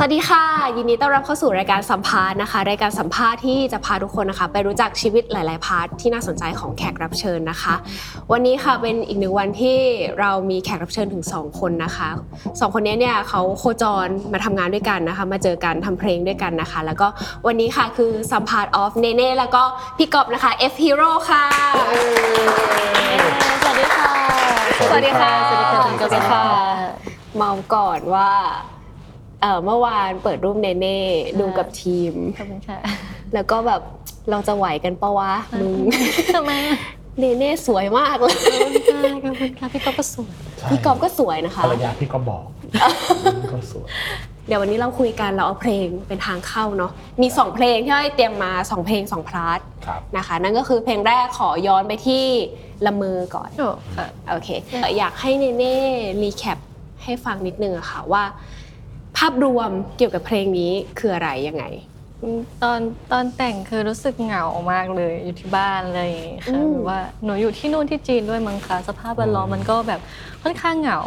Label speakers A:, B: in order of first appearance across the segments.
A: สวัสดีค่ะ ยินดีต้อนรับเข้าสู่รายการสัมภาษณ์นะคะ รายการสัมภาษณ์ที่จะพาทุกคนนะคะ ไปรู้จักชีวิตหลาย ๆ พาร์ทที่น่าสนใจของแขกรับเชิญนะคะ วันนี้ค่ะเป็นอีกหนึ่งวันที่เรามีแขกรับเชิญถึง 2 คนนะคะสองคนนี้เนี่ยเขาโคจรมาทำงานด้วยกันนะคะ มาเจอกันทำเพลงด้วยกันนะคะ แล้วก็วันนี้ค่ะคือสัมภาษณ์ออฟเนเน่แล้วก็พี่กอบนะคะ F Hero ค่ะ
B: สวัสดีค่ะ
A: สวัสดีค่ะ
B: สวัสดีค่ะ
A: สวัสดีค่ะเมาก่อนว่า เอ่อเมื่อวานเปิดรูปเนเน่ดูกับทีม
B: ขอบคุณค่ะ
A: แล้วก็แบบเราจะไหวกันปะวะมึง
B: ทำไมอะ
A: เนเน่สวยมากเลย
B: ขอบคุณค่ะพี่ก๊อฟก็สวย
A: พี่ก๊อฟก็สวยนะคะ
C: ภรรยาพี่ก็บอกก็สวย
A: เดี๋ยววันนี้เราคุยกันเราเอาเพลงเป็นทางเข้าเนาะมี 2 เพลงที่เราเตรียมมา 2 เพลง 2 part
C: ครับ
A: นะคะ นั่นก็คือเพลงแรกขอย้อนไปที่ละเมอก่อน
B: โอ้ค่ะ
A: โอเคเอ่ออยากให้เนเน่ recap ให้ฟังนิดนึงอะค่ะว่า ภาพรวมเกี่ยวกับเพลงนี้คืออะไรยังไง
B: ตอนตอนแต่งคือรู้สึกเหงามากเลยอยู่ที่บ้านเลยค่ะ
A: อืม
B: แบบว่าหนูอยู่ที่นู่นที่จีนด้วยมั้งคะสภาพแวดล้อมมันก็แบบค่อนข้างเหงา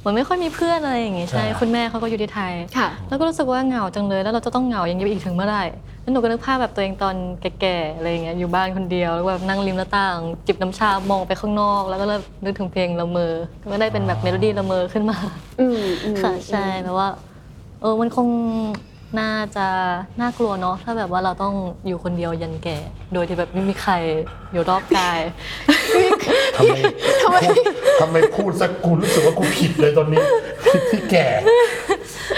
B: เหมือนไม่ค่อยมีเพื่อนอะไรอย่างงี้ใช่
C: ใช่
B: คุณแม่เขาก็อยู่ที่ไทย
A: ค่ะ
B: แล้วก็รู้สึกว่าเหงาจังเลยแล้วเราจะต้องเหงาอย่างนี้ไปอีกถึงเมื่อไหร่แล้วหนูก็นึกภาพแบบตัวเองตอนแก่ๆอะไรอย่างเงี้ยอยู่บ้านคนเดียวแล้วแบบนั่งริมหน้าต่างจิบน้ำชามองไปข้างนอก แล้วก็เริ่มนึกถึงเพลงละเมอก็ได้เป็นแบบเมโลดี้ละเมอขึ้นมา
A: อืมอืม
B: ค่ะใช่แต่ว่า เออมันคง น่าจะน่ากลัวเนาะถ้าแบบว่าเราต้องอยู่คนเดียวยันแก่ โดยที่แบบไม่มีใครอยู่รอบกาย
C: ทำไมทำไมทำไมพูดสักกูรู้สึกว่ากูผิดเลยตอนนี้ผิดที่แก่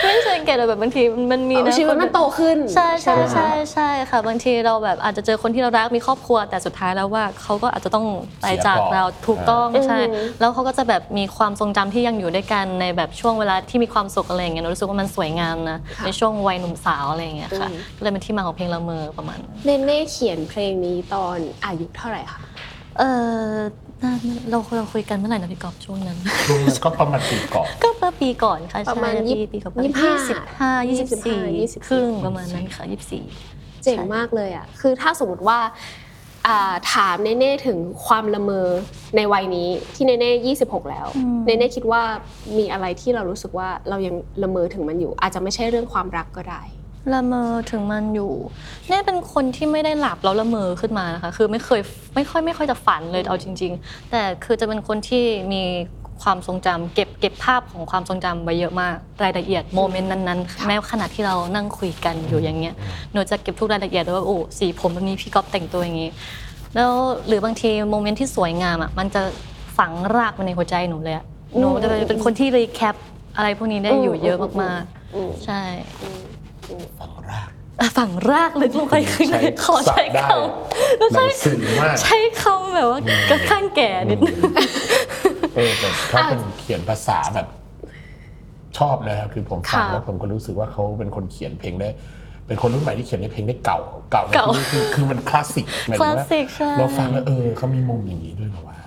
B: ไม่ใช่แก่แต่แบบบางทีมันมี
A: เอา
B: นะ
A: ชีวิตมันโตขึ้น
B: ใช่ใช่
A: ไหมคะ
B: ใช่ใช่ค่ะ บางทีเราแบบอาจจะเจอคนที่เรารักมีครอบครัว แต่สุดท้ายแล้วว่าเขาก็อาจจะต้องไปจากเราถูกต้องใช่
A: อืม
B: แล้วเขาก็จะแบบมีความทรงจำที่ยังอยู่ด้วยกันในแบบช่วงเวลาที่มีความสุขอะไรอย่างเงี้ยหนูรู้สึกว่ามันสวยงามนะในช่วงวัยหนุ่มสาวอะไรอย่างเงี้ยค่ะก็เลยเป็นที่มาของเพลงละเมอประมาณนั้น
A: เนเน่เขียนเพลงนี้ตอนอายุเท่าไหร่คะ
B: เออน่าเราเราคุยกันเมื่อไหร่นะพี่กอบช่วงนั้น
C: ช่วงนั้นก็ประมาณปีก่อน
B: ก็เมื่อปีก่อนค่ะ
A: ประมาณ
B: ใช่
A: ยี่
B: ปีก่อน
A: ยี่สิบห้า
B: สิบห้ายี่สิบสี่
A: ยี่สิบสี่
B: ครึ่งประมาณนั้นค่ะยี่สิบสี่
A: เจ๋งมากเลยอะ คือถ้าสมมติว่าอ่า ถามเนเน่ถึงความละเมอในวัยนี้ที่เนเน่ยี่สิบหกแล้วเนเน่คิดว่ามีอะไรที่เรารู้สึกว่าเรายังละเมอถึงมันอยู่ อาจจะไม่ใช่เรื่องความรักก็ได้
B: ละเมอถึงมันอยู่เนี่ยเป็นคนที่ไม่ได้หลับแล้วละเมอขึ้นมานะคะคือไม่เคยไม่ค่อยไม่ค่อยจะฝันเลยเอาจริง ๆ แต่คือจะเป็นคนที่มี ความทรงจำเก็บเก็บภาพของความทรงจำไว้เยอะมากรายละเอียด moment นั้นๆ แม้ขณะที่เรานั่งคุยกันอยู่อย่างเงี้ยหนูจะเก็บทุกรายละเอียดเลยว่าโอ้สีผมแบบนี้พี่ก๊อฟแต่งตัวอย่างงี้ แล้วหรือบางที moment ที่สวยงามอะมันจะฝังรากมาในหัวใจหนูเลยอะหนูจะเป็นคนที่ recap อะไรพวกนี้ได้อยู่เยอะมาก
A: อืม
B: ๆ ใช่
C: ฝังราก
B: อะฝังรากลึกลงไปข้างในขอใช้
C: ได้
B: คำแล้ว
C: หนั
B: ใช้
C: งสือมาก
B: ใช้คำแบบว่าก็ข้างแก่นิดนึง
C: เออแต่ถ้าเป็นเขียนภาษาแบบชอบนะครับคือผมฟัง
A: ค่ะ
C: แล้วผมก็รู้สึกว่าเขาเป็นคนเขียนเพลงได้ เป็นคนรุ่นใหม่ที่เขียนในเพลงได้เก่าเก่าใน
B: เก่า
C: ที่นี้คือคือมันคลาสสิกหมายถึงว่า
B: คลาสสิกใช่
C: เราฟังแล้วเออเขามีมุมอย่างนี้ด้วยเหรอวะ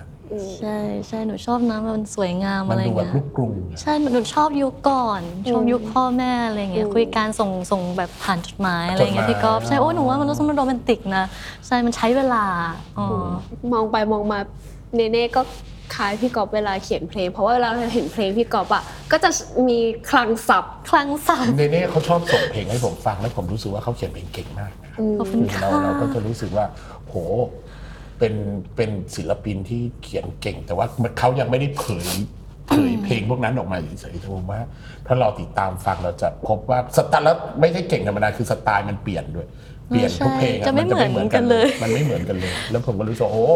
B: ใช่ใช่หนูชอบนะมันสวยงาม
C: มั
B: อะ
C: น
B: ไร
C: ดูแบบ
B: เงี้ย
C: ลูกกรุงอะ
B: ใช่หนูชอบยุคก่อนชอบยุคพ่อแม่อะไรเงี้ย
A: อืม
B: คุยการส่งส่งแบบผ่านจดหมายอะไรเงี้ย
C: จดหมาย
B: พี่ก๊อฟใช่โอ้หนูว่ามันรู้สึกมันโรแมนติกนะใช่มันใช้เวลาอ๋อ
A: มองไปมองมาเนเน่ก็ คล้ายพี่กอบเวลาเขียนเพลง เพราะว่าเวลาเราเห็นเพลงพี่กอบอะก็จะมีคลังศัพท์
B: คลังศัพท์
C: เนเน่เขาชอบส่งเพลงให้ผมฟังแล้วผมรู้สึกว่าเขาเขียนเพลงเก่งมากนะครับ
B: ขอบคุณ
C: คือ
B: ค่ะ
C: เราเราก็จะรู้สึกว่า โห เป็นเป็นศิลปินที่เขียนเก่ง แต่ว่าเขายังไม่ได้เผยเผยเพลงพวกนั้นออกมาเฉยๆแต่ผมว่า ถ้าเราติดตามฟังเราจะพบว่าสไตล์แล้วไม่ใช่เก่งธรรมดาคือสไตล์มันเปลี่ยนด้วย เปลี่ยนทุกเพลงอ
B: จะไม่เหมือนกันเลย
C: มันไม่เหมือนกันเลย แล้วผมก็รู้สึกว่าโอ้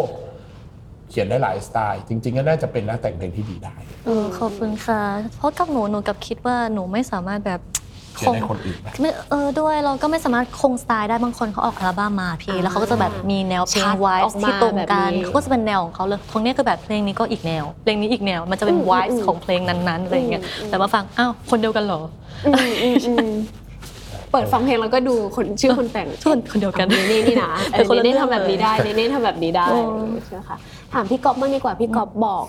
C: เขียนได้หลายสไตล์ จริง ๆ ก็น่าจะเป็นนักแต่งเพลงที่ดีได้
B: เออขอบคุณค่ะ เพราะกับหนูหนูกับคิดว่าหนูไม่สามารถแบบ
C: เขียนให้คนอื่นนะ
B: ไม่เออด้วยเราก็ไม่สามารถคงสไตล์ได้บางคนเขาออกอัลบั้มมาพี่แล้วเขาก็จะแบบมีแนวเพลง
A: ชัด
B: ไว
A: ออก
B: ส์
A: มา
B: ที่ตรง
A: แบบ
B: กัน
A: นี้
B: เขาก็จะเป็นแนวของเขาเลยตรงเนี้ยคือแบบเพลงนี้ก็อีกแนว เพลงนี้อีกแนวมันจะเป็น
A: อืม
B: ไว
A: อื
B: ส์
A: ม
B: ของเพลงนั้นๆอะไรอย่างเงี้ยแต่มาฟังอ้าวคนเดียวกันเหรอ
A: อืมอืมอืมเปิดฟังเพลงแล้วก็ดูคนชื่อคนแต่ง
B: ทุกคนคนเดียวกัน
A: เนเน่นี่นะ
B: เป็นคนละ
A: เนเน่
B: เรื่อง
A: ทำแบบนี้ได้เนเน่ทำแบบนี้ได้
B: โอ้
A: ใช่ไหมคะ ถามพี่ก๊อฟบ้างดีกว่าพี่ก๊อฟบอก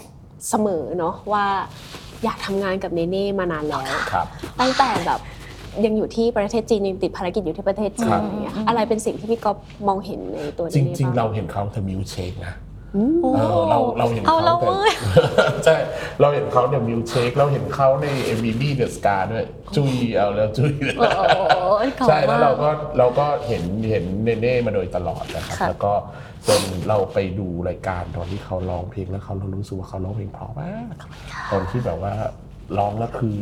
A: เสมอเนาะว่า อยากทำงานกับเนเน่มานานแล้ว
C: ครับ
A: ตั้งแต่แบบยังอยู่ที่ประเทศจีนยังติดภารกิจอยู่ที่ประเทศจีน
C: ครับ
A: อย่างเงี้ยอะไรเป็นสิ่งที่พี่ก๊อฟมองเห็นในตัวเน
C: จ
A: เน่
C: ริง ๆ เรา
A: บ้าง
C: เห็นเขาทำมิวเชคนะ
A: อืม
B: โอ้
C: เออเราเราเห็น
B: เอา
C: เขา
B: เรา
C: แต่
B: เว้ย
C: ใช่เราเห็นเขาในมิวเชคเราเห็นเขาในเอ็มบีบีเดอะสกาด้วยจุยเอาแล้วจุย
B: โอ้โหเก่า
C: ใช่แล้ว
B: มาก
C: เราก็เราก็เห็นเห็นเนเน่มาโดยตลอดนะครับ
B: ค่ะ
C: แล้วก็ จนเราไปดูรายการตอนที่เขาร้องเพลงแล้วเขาเรารู้สึกว่าเขาร้องเพลงเพราะมากตอนที่แบบว่าร้องแล้วคือ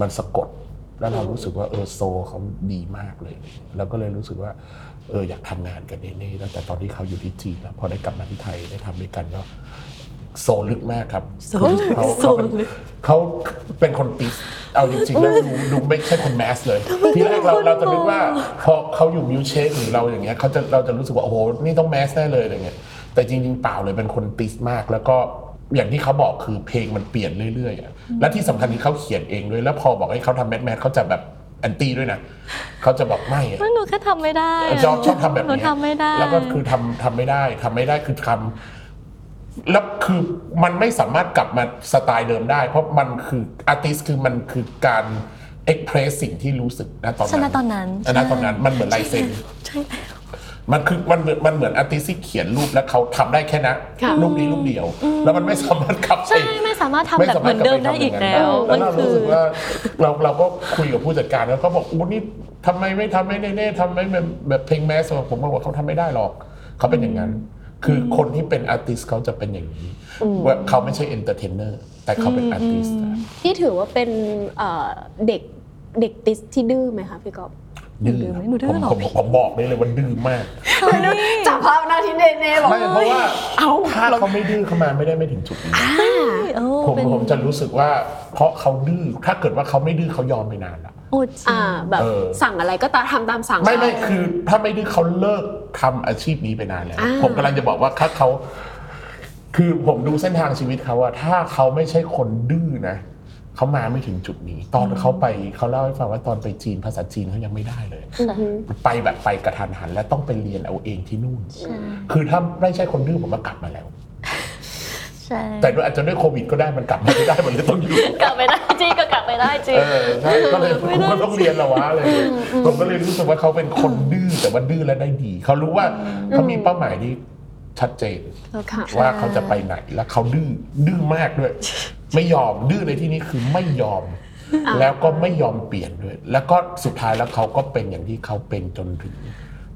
C: มันสะกด แล้วเรารู้สึกว่าเออโซเขาดีมากเลย แล้วก็เลยรู้สึกว่าเอออยากทำงานกับเนเน่ตั้งแต่ตอนที่เขาอยู่ที่จีนแล้วพอได้กลับมาที่ไทยได้ทำด้วยกันก็ โซ deep ลึกมากครับคือเขาเขาเป็นเขาเป็นคนติสเอาจริงๆแล้วดูดูไม่ใช่คน mass เลย ทีแรกเราเราจะนึกว่าพอเขาอยู่มิวเชคหรือเราอย่างเงี้ยเขาจะเราจะรู้สึกว่าโอ้โหนี่ต้อง mass แน่เลยอะไรเงี้ยแต่จริงๆเปล่าเลยเป็นคนติสมากแล้วก็อย่างที่เขาบอกคือเพลงมันเปลี่ยนเรื่อยๆอะและที่สำคัญคือเขาเขียนเองด้วย แล้วพอบอกให้เขาทำ mass mass เขาจะแบบ anti ด้วยนะเขาจะบอกไม่อะ
B: แล้วหนูแค่ทำไม่ได้ะ
C: ชอบชอบทำแบบ
B: หนู
C: เนี้ย
B: ทำไม่ได้
C: แล้วก็คือทำทำไม่ได้ทำไม่ได้คือทำ แล้วคือมันไม่สามารถกลับมาสไตล์เดิมได้ เพราะมันคือ artist คือมันคือการ express สิ่งที่รู้สึกนะตอน
B: ใช่
C: นั้น
B: นะตอนนั้น
C: อันนั้นตอนนั้นมันเหมือนลายเซ็น
B: ใช่แล้ว
C: มันคือมันเหมือนมันเหมือน artist ที่เขียนรูปแล้วเขาทำได้แค่นั้น
A: ค่ะ
C: รูปนี้รูปเดียว แล้วมันไม่สามารถกลับไป
B: ใช่ไม่สามารถทำแบบเหมือนเดิมได้อีกแล้ว
C: แล้
B: มั
C: วนเรา
B: คื
C: รู้
B: อ
C: สึกว่าเราเราก็คุยกับผู้จัดการแล้วก็บอกอู้นี่ทำไมไม่ทำไม่เนเน่ทำไมแบบแบบเพลง mass ผมก็บอกเขาทำไม่ได้หรอกเขาเป็นอย่างนั้น คือคนที่เป็น artist เขาจะเป็นอย่างนี้ ว่าเขาไม่ใช่ entertainer แต่เขาเป็น artist
A: พี่ถือว่าเป็นเอ่อเด็กเด็กติสที่ดื้อไหมคะพี่ก๊อฟ
C: ดื้อ
B: ดื้อไหมหนูดื้อ
C: ผม
B: เหรอ
C: ผมผมบอกได้เลยว่าดื้อมาก
A: จับภาพหน้าที่เนเน่บอก
C: ไม่เพราะว่า
A: เอา
C: ถ้าเขาไม่ดื้อเข้ามาไม่ได้ไม่ถึงจุดนี้
B: โอ้
C: ผม
B: เป็น
C: ผมจะรู้สึกว่า เพราะเขาดื้อถ้าเกิดว่าเขาไม่ดื้อเขายอมไปนานละ
B: โอ้จริง
A: อ่าแบบ
C: เออ
A: สั่งอะไรก็ตามทำตามสั่ง
C: ไม่ไม่
A: เขา
C: คือ ถ้าไม่ดื้อเขาเลิกทำอาชีพนี้ไปนานแล้ว
A: อ่า
C: ผมกำลังจะบอกว่าถ้าเขาคือผมดูเส้นทางชีวิตเขาอะถ้าเขาไม่ใช่คนดื้อนะ เขามาไม่ถึงจุดนี้ ตอนเขาไปเขาเล่าให้ฟังว่าตอนไปจีนภาษาจีนเขายังไม่ได้เลย
A: อือฮึ
C: ไปแบบไปกระทันหัน และต้องไปเรียนเอาเองที่นู่น คือถ้าไม่ใช่คนดื้อผมก็กลับมาแล้ว
B: ใช่
C: แต่ด้วยอาจจะด้วยโควิดก็ได้มันกลับมาไม่ได้มันเลยต้องอยู่
B: กลับไปได้จริงก็กลับไปได้จริง
C: เออใช่ก็เลยผมก็ต้องเรียนและวะเลยผมก็เลยรู้สึกว่าเขาเป็นคนดื้อแต่ว่าดื้อและได้ดี เขารู้ว่าเขามีเป้าหมายที่ชัดเจน
A: ค่ะ
C: ว่าเขาจะไปไหนแล้วเขาดื้อดื้อมากด้วย ไม่ยอมดื้อในที่นี้คือไม่ยอม แล้วก็ไม่ยอมเปลี่ยนด้วย แล้วก็สุดท้ายแล้วเขาก็เป็นอย่างที่เขาเป็นจนถึง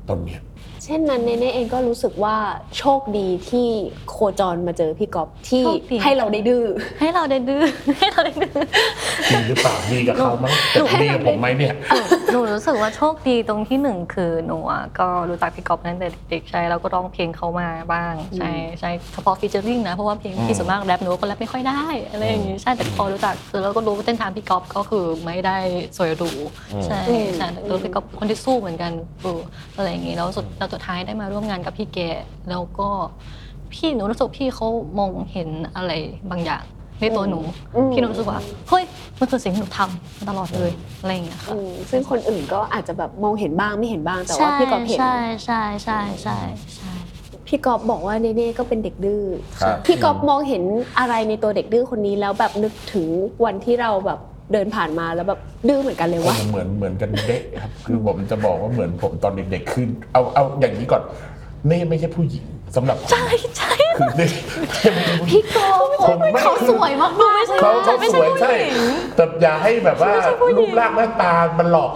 C: ตอนเนี้ย
A: เช่นนั้นเนเน่เองก็รู้สึกว่าโชคดีที่โคจรมาเจอพี่ก๊อฟที่
B: โชคดี
A: ให้เราได้ดื้อ
B: ให้เราได้ดื้อให้เราได้ดื้อ
C: ดีหรือเปล่าดีกับเขามั้งแต่ดีกับผมไหมเนี่ย
B: หนูรู้สึกว่าโชคดีตรงที่หนึ่งคือหนูอะก็รู้จักพี่ก๊อฟตั้งแต่เด็กๆใช่แล้วก็ร้องเพลงเขามาบ้างใช่ใช่เฉพาะฟีเจอริ่งนะเพราะว่าเพลงพี่ส่วนมากแรปหนูก็แรปไม่ค่อยได้อะไรอย่างงี้ใช่แต่พอรู้จักคือเราก็รู้ว่าเส้นทางพี่ก๊อฟก็คือไม่ได้สวยหรูใช่
A: อืม
B: ใช่แต่รู้พี่ก๊อฟคนที่สู้เหมือนกันเอออะไรอย่างงี้แล้วสุดแล้วสุดท้ายได้มาร่วมงานกับพี่แกแล้วก็พี่หนูรู้สึกพี่เขามองเห็นอะไรบางอย่างในตัวหนู
A: อืม
B: พี่หนูรู้สึกว่าเฮ้ยมันคือสิ่งที่หนูทำมาตลอดเลยอะไรอย่างเงี้ยค่ะ
A: อืมซึ่งคนอื่นก็อาจจะแบบมองเห็นบ้างไม่เห็นบ้างแต่ว่าพี่ก๊อฟเห็น
B: ใช่ใช่ใช่ใช่ใช่
A: พี่ก๊อฟบอกว่าเนเน่ก็เป็นเด็กดื้อ
C: ครับ
A: พี่ก๊อฟมองเห็นอะไรในตัวเด็กดื้อคนนี้แล้วแบบนึกถึงวันที่เราแบบ เดินผ่านมาแล้วแบบดื้อเหมือนกันเลยวะ
C: เหมือนเหมือนกันเด็กครับ คือผมจะบอกว่าเหมือนผมตอนเด็กๆขึ้นเอาเอาอย่างนี้ก่อนเน่ไม่ใช่ผู้หญิงสำหรับผม
B: ใช่ใช่
C: คือเน่เน่ไม่ใช่ผู้หญิง
A: พี่ก๊อฟ
C: ผมไม่
A: เขาสวยมากๆเลย
C: เขาเขา
B: ไม่
C: ส
B: ใช่
C: วย
B: ผู้
C: ใช่
B: หญิง
C: แต่อย่าให้แบบว่ารูปร่างหน้าตามันหลอก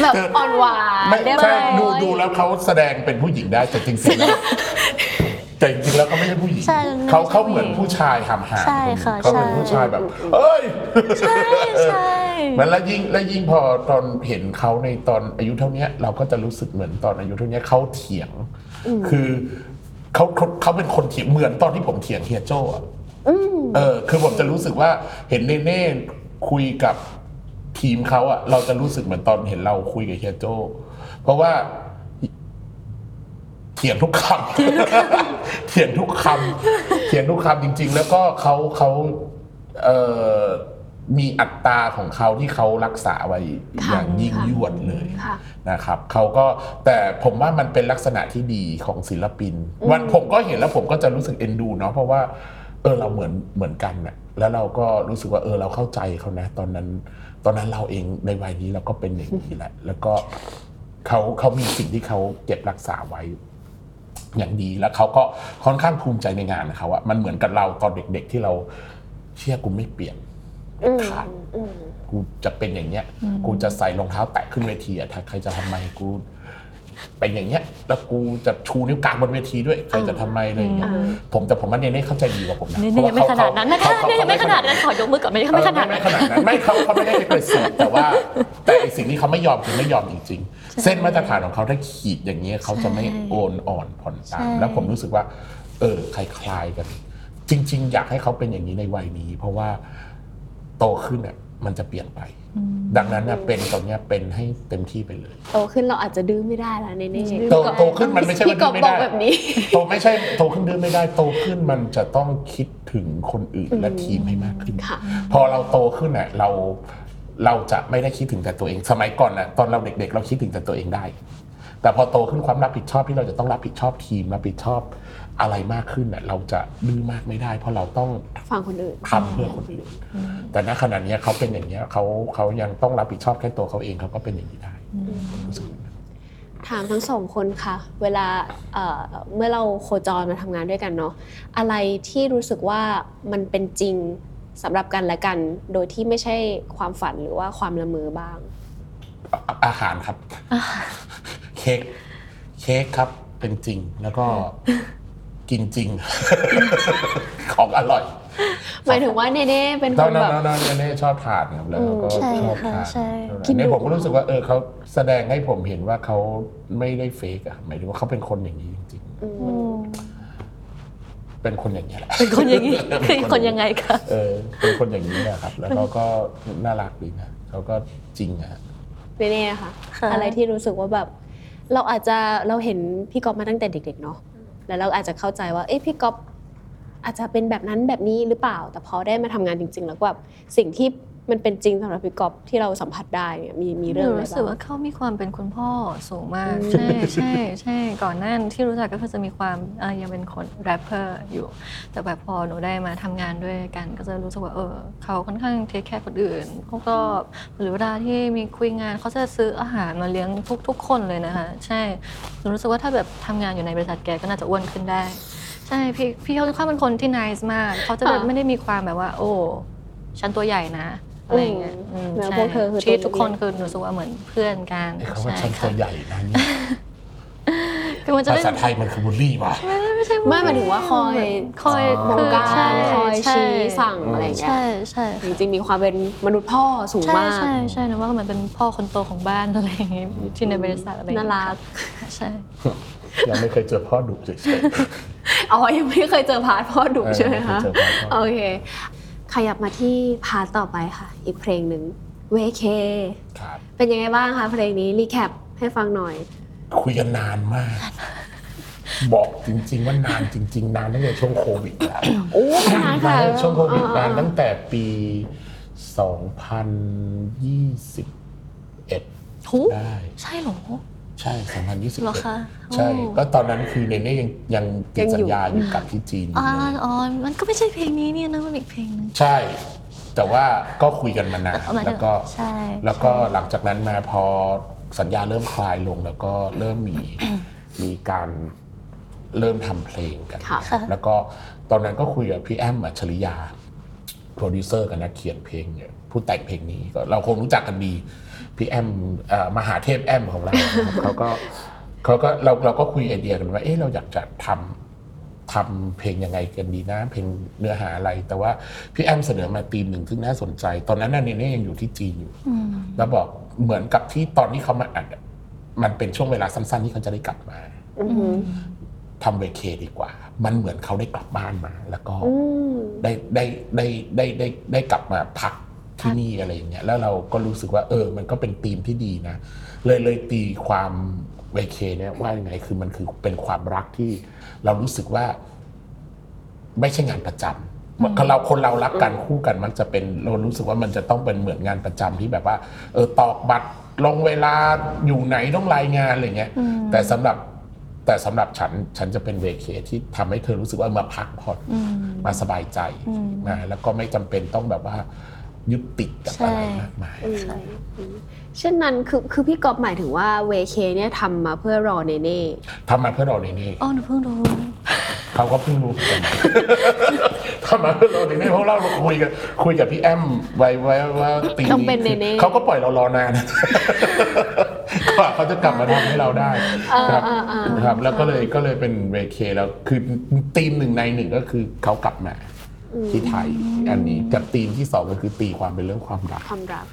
C: เรา
A: แบบอ่อนหวาน
C: ไม่
A: เรียบ
C: ใช่
A: ร้อย
C: ดูดูแล้วเขาแสดงเป็นผู้หญิงได้แต่จริงๆ แล้วแต่จริงๆแล้วเขาไม่ใช่ผู้หญิง
B: ใช่
C: เขา
B: ไม่ใช่
C: เขาเหมือนผู้ชายหำหา
B: ใช่ค่ะ
C: เขาเป็น
B: ใช่
C: ผู้ชายแบบเอ้ย
B: ใช่ใช่
C: มันแล้วยิ่งแล้วยิ่งพอตอนเห็นเขาในตอนอายุเท่าเนี้ย เราก็จะรู้สึกเหมือนตอนอายุเท่าเนี้ยเขาเถียง คือเขาเขาเขาเป็นคนเถียงเหมือนตอนที่ผมเถียงเฮียโจ้อะเออ คือผมจะรู้สึกว่าเห็นเน่เน่คุยกับทีมเขาอะเราจะรู้สึกเหมือนตอนเห็นเราคุยกับเฮียโจ้เพราะว่าเถียงทุกคำเถียงทุกคำเถียงทุกคำจริง ๆ แล้วก็เขาเขาเอ่อมีอัตราของเขาที่เขารักษาไว้อย่างยิ่งยวดเลย
A: ค่ะ
C: นะครับเขาก็แต่ผมว่ามันเป็นลักษณะที่ดีของศิลปิน วันผมก็เห็นแล้วผมก็จะรู้สึกเอ็นดูเนาะเพราะว่าเออเราเหมือนเหมือนกันน่ะแล้วเราก็รู้สึกว่าเออเราเข้าใจเขานะ ตอนนั้น ตอนนั้นเราเองในวัยนี้เราก็เป็นอย่างนี้แหละ แล้วก็เขาเขามีสิ่งที่เขาเก็บรักษาไว้ อย่างดีแล้วเขาก็ค่อนข้างภูมิใจในงานของเขาอะมันเหมือนกับเราตอนเด็ก ๆ ที่เราเชื่อกูไม่เปลี่ยน
A: อืม
C: ขาด
A: อืม
C: กูจะเป็นอย่างเงี้ย กูจะใส่รองเท้าแตะขึ้นเวทีอะถ้าใครจะทำไมกูเป็นอย่างเงี้ยแล้วกูจะชูนิ้วกลางบนเวทีด้วยใครจะทำไมอะไรอย่างเงี้ย
A: อ่า
C: ผมแต่ผมว่าเนเน่เข้าใจดีกว่าผมนะ
B: นี่
C: เพ
B: นี่
C: ราะ
B: ยังไม่
C: ว่
B: ขนาดนั้นนะ
C: เข
B: คะนี่ยังไม่ขนาดนั้นขอยกมือก่อนไม่
C: เออ
B: ไม่ขนาด
C: ไม่
B: นั้น
C: ขนาดนั้นไม่เขาเขาไม่ได้เกรสซีฟแต่ว่า แต่ไอ้สิ่งที่เขาไม่ยอมคือไม่ยอมจริงๆ เส้นมาตรฐานของเขาถ้าขีดอย่างเงี้ยเขาจะไม่โอนอ่อนผ่อนตาม
B: ใช่
C: แล้วผมรู้สึกว่า เออคล้ายๆกัน จริง ๆ อยากให้เขาเป็นอย่างนี้ในวัยนี้ เพราะว่าโตขึ้นเนี่ยมันจะเปลี่ยนไป ดังนั้นเนี่ยเป็นตอนเนี้ยเป็นให้เต็มที่ไปเลย
A: โตขึ้นเราอาจจะดื้อไม่ได้แล้วเนเน่
C: โตโตขึ้นมันไม่ใช่ว่า
A: พี่ก
C: ดื้
A: อ
C: อบไม่
A: บอ
C: ได้
A: กแบบนี้
C: โตไม่ใช่โตขึ้นดื้อไม่ได้ โตขึ้นมันจะต้องคิดถึงคนอื่นและทีมให้มากขึ้น
A: ค่ะ
C: พอเราโตขึ้นเนี่ยเรา เราจะไม่ได้คิดถึงแต่ตัวเอง สมัยก่อนน่ะตอนเราเด็ก ๆ เราคิดถึงแต่ตัวเองได้ แต่พอโตขึ้นความรับผิดชอบที่เราจะต้องรับผิดชอบทีมรับผิดชอบอะไรมากขึ้นเนี่ยเราจะดื้อมากไม่ได้ เพราะเราต้อง
A: ฟังคนอื่น
C: ทำเพื่อคนอื่น แต่ณขณะเนี้ยเขาเป็นอย่างเนี้ยเขาเขายังต้องรับผิดชอบแค่ตัวเขาเองเขาก็เป็นอย่างนี้ได้รู้สึกอย่างนั้น
A: ถามทั้งสองคนค่ะ เวลาเอ่อเมื่อเราโคจรมาทำงานด้วยกันเนาะอะไรที่รู้สึกว่ามันเป็นจริง สำหรับกันและกัน โดยที่ไม่ใช่ความฝันหรือว่าความละเมอบ้าง
C: อาอาหารครับ เค้กเค้กครับเป็นจริงแล้วก็กินจริง ของอร่อย
A: หมายถึงว่าเนเน่เป็น
C: ต
A: ค
C: อน
A: น
C: นั้
A: แบ
C: น
A: บ
C: ตอนนั้นเน่ชอบทานครับแล้วเราก็
B: ใช่
C: ชอบ
B: ค่ะ
C: ทาน
B: ใช่
C: เนี่ยผมก็รู้สึกว่าเออเขาแสดงให้ผมเห็นว่าเขาไม่ได้เฟกอะหมายถึงว่าเขาเป็นคนอย่างนี้จริง
A: อืม
B: อืม
C: ๆ เป็นคนอย่างนี้ยแหละ
B: เป็นคนอย่างนี้คือคนยังไงคะ
C: เออเป็นคนอย่างนี้แหละครับ แล้วเขาก็น่ารักดีนะเขาก็จริงอะ
A: เนเน่ค่ะ
B: ค่ะ
A: อะไรที่รู้สึกว่าแบบ เราอาจจะเราเห็นพี่ก๊อฟมาตั้งแต่เด็กๆเนาะแล้วเราอาจจะเข้าใจว่าเอ๊ะพี่ก๊อฟอาจจะเป็นแบบนั้นแบบนี้หรือเปล่า แต่พอได้มาทำงานจริง ๆ แล้วก็แบบสิ่งที่ มันเป็นจริงสำหรับพี่ก๊อฟที่เราสัมผัสได้เนี่ยมีมี
B: ห
A: เรื่อง
B: นู
A: อะไร
B: รู้สึก
A: บ้าง
B: ว่าเขามีความเป็นคุณพ่อสูงมาก
A: อืม
B: ใช่ใช่ใช่ก่อนหน้าที่รู้จักก็คือจะมีความเอ่อยังเป็นคนแรปเปอร์อยู่ แต่แบบพอหนูได้มาทำงานด้วยกัน ก็จะรู้สึกว่าเออเขาค่อนข้าง take care คนอื่นเขาก็หรือเวลาที่มีคุยงานเขาจะซื้ออาหารมาเลี้ยงทุกทุกคนเลยนะคะใช่หนูรู้สึกว่าถ้าแบบทำงานอยู่ในบริษัทแกก็น่าจะอ้วนขึ้นได้ ใช่พี่พี่เขาค่อนข้างเป็นคนที่ nice มากเขาจะแบบ
A: ค่ะ
B: ไม่ได้มีความแบบว่า โอ้ฉันตัวใหญ่นะ อะไรอย่างเงี้ย
A: อืม
B: ม
A: แล้ว
B: ใช่
A: พวกเธอคือ
B: ชีวิต
A: ตัว
B: ทุกคน
A: เล็ก
B: คือหนูรู้สึกว่าเหมือนเพื่อนกัน
C: ไอ้คำว่า
B: ใช่
C: ฉันตั
B: ค่ะ
C: วใหญ่นะเนี่ย
B: คือมันจะ
C: ภา
B: ไม่
C: ษาไทยมันคือบูลลี่ว่ะ
B: ไม่ใช่
A: ไม่หมายถึงว่าคอย
B: คอย
C: อ๋อ
A: บงการ
B: ใช่
A: คอย
B: ใช่
A: ชี้สั่งอะไรอย่างเงี้ย
B: ใช่ใช่
A: จริงๆมีความเป็นมนุษย์พ่อสูง
B: ใช่
A: มาก
B: ใช่ใช่หนูว่าเหมือนเป็นพ่อคนโตของบ้านอะไรอย่างเงี้ยที่ในบริษัทอะไรอย่ง
A: น่า
B: เงี้ย
A: รัก
B: ใช่
C: ยังไม่เคยเจอพ่อดุเฉย
A: อ๋อยังไม่เคยเจอ part พ่อดุ
C: เออ
A: ใช่ไหมคะ
C: ไม่เคยเจอ part พ่อดุ
A: โอเค ขยับมาที่ part ต่อไปค่ะ อีกเพลงหนึ่งเวเค
C: ๆครับ
A: เป็นยังไงบ้างคะเพลงนี้ recap ให้ฟังหน่อย
C: คุยกันนานมาก บอกจริง ๆ ว่านานจริง ๆ นานตั้งแต่ช่วงโควิดแล้ว
A: โอ้นาน
C: นาน
A: ค่ะ
C: ตั้งแต่ช่วงโควิด
A: อ่
C: นานตั้งแต่ปี 2021
B: หู
C: ได้
B: ใช่เหรอ
C: ใช่
B: เหรอคะ
C: 2021ใช่
B: โอ้
C: ก็ตอนนั้นคือเนเน่ยังยังติดสัญญาอยู่กับที่จีนอยู่
B: อ๋อ
C: เลย
B: อ๋อ มันก็ไม่ใช่เพลงนี้เนี่ยนะมันอีกเพลงหนึง
C: ใช่ แต่ว่าก็คุยกันมานาน
B: เอาหมายถึง
C: แล้วก็
B: ใช่
C: แล้วก็หลังจากนั้นมาพอสัญญาเริ่มคลายลงแล้วก็เริ่มมี มีการเริ่มทำเพลงกัน
A: ค่ะ
C: แล้วก็ตอนนั้นก็คุยกับพี่แอมอัจฉริยา โปรดิวเซอร์กับนักเขียนเพลงเนี่ยผู้แต่งเพลงนี้ก็เราคงรู้จักกันดี พี่แอมเอ่อมหาเทพแอมของเรานะครับเขาก็เขาก็เราเราก็คุยไอเดียกันว่าเอ๊ะเราอยากจะทำทำเพลงยังไงกันดีนะ เพลงเนื้อหาอะไร แต่ว่าพี่แอมเสนอมาธีมหนึ่งซึ่งน่าสนใจ ตอนนั้นน่ะเนเน่ยังอยู่ที่จีนอยู่
B: อืม
C: แล้วบอกเหมือนกับที่ตอนที่เขามาอัดอะมันเป็นช่วงเวลาสั้นๆที่เขาจะได้กลับมา
A: อือหือ
C: ทำเวเคดีกว่า มันเหมือนเขาได้กลับบ้านมา แล้วก็
A: อืม
C: ได้ได้ได้ได้ได้ได้กลับมาพัก ที่นี่อะไรอย่างเงี้ยแล้วเราก็รู้สึกว่าเออ มันก็เป็นธีมที่ดีนะ เลยเลยตีความเวเคเนี่ยว่ายังไงคือมันคือเป็นความรักที่เรารู้สึกว่า ไม่ใช่งานประจำเราคนเรารักกันคู่กันมันจะเป็นเรารู้สึกว่ามันจะต้องเป็นเหมือนงานประจำที่แบบว่า เออตอกบัตรลงเวลาอยู่ไหนต้องรายงานอะไรเงี้ย
B: อืม
C: แต่สำหรับแต่สำหรับฉันฉันจะเป็นเวเคที่ทำให้เธอรู้สึกว่ามาพักผ่อน
B: อืม
C: มาสบายใจ
B: อืม
C: นะแล้วก็ไม่จำเป็นต้องแบบว่า ยึดติดกับ
B: ใช่
C: อะไรมากมาย
A: อืมอืมเช่นนั้นคือคือพี่กอบหมายถึงว่าเวเคเนี่ยทำมาเพื่อรอเนเน่
C: ทำมาเพื่อเราในนี้
B: อ๋อหนูเพิ่งรู้
C: เขาก็เพิ่งรู้เหมือนกันทำมาเพื่อเราในนี้เพราะเราคุยกันคุยกับพี่แอมไว้ไว้ว่าตี
A: ต้องเป็นเนเน่
C: เขาก็ปล่อยเรารอนานกว่าเขาจะกลับมาทำให้เราได้
A: เออ
C: ครับ
A: เออเออ
C: ครับ แล้วก็เลยก็เลยเป็นเวเคแล้วคือธีมหนึ่งในหนึ่งก็คือเขากลับมา ที่ไทยอันนี้กับธีมที่สองก็คือตีความเป็นเรื่องความรัก
A: ความรัก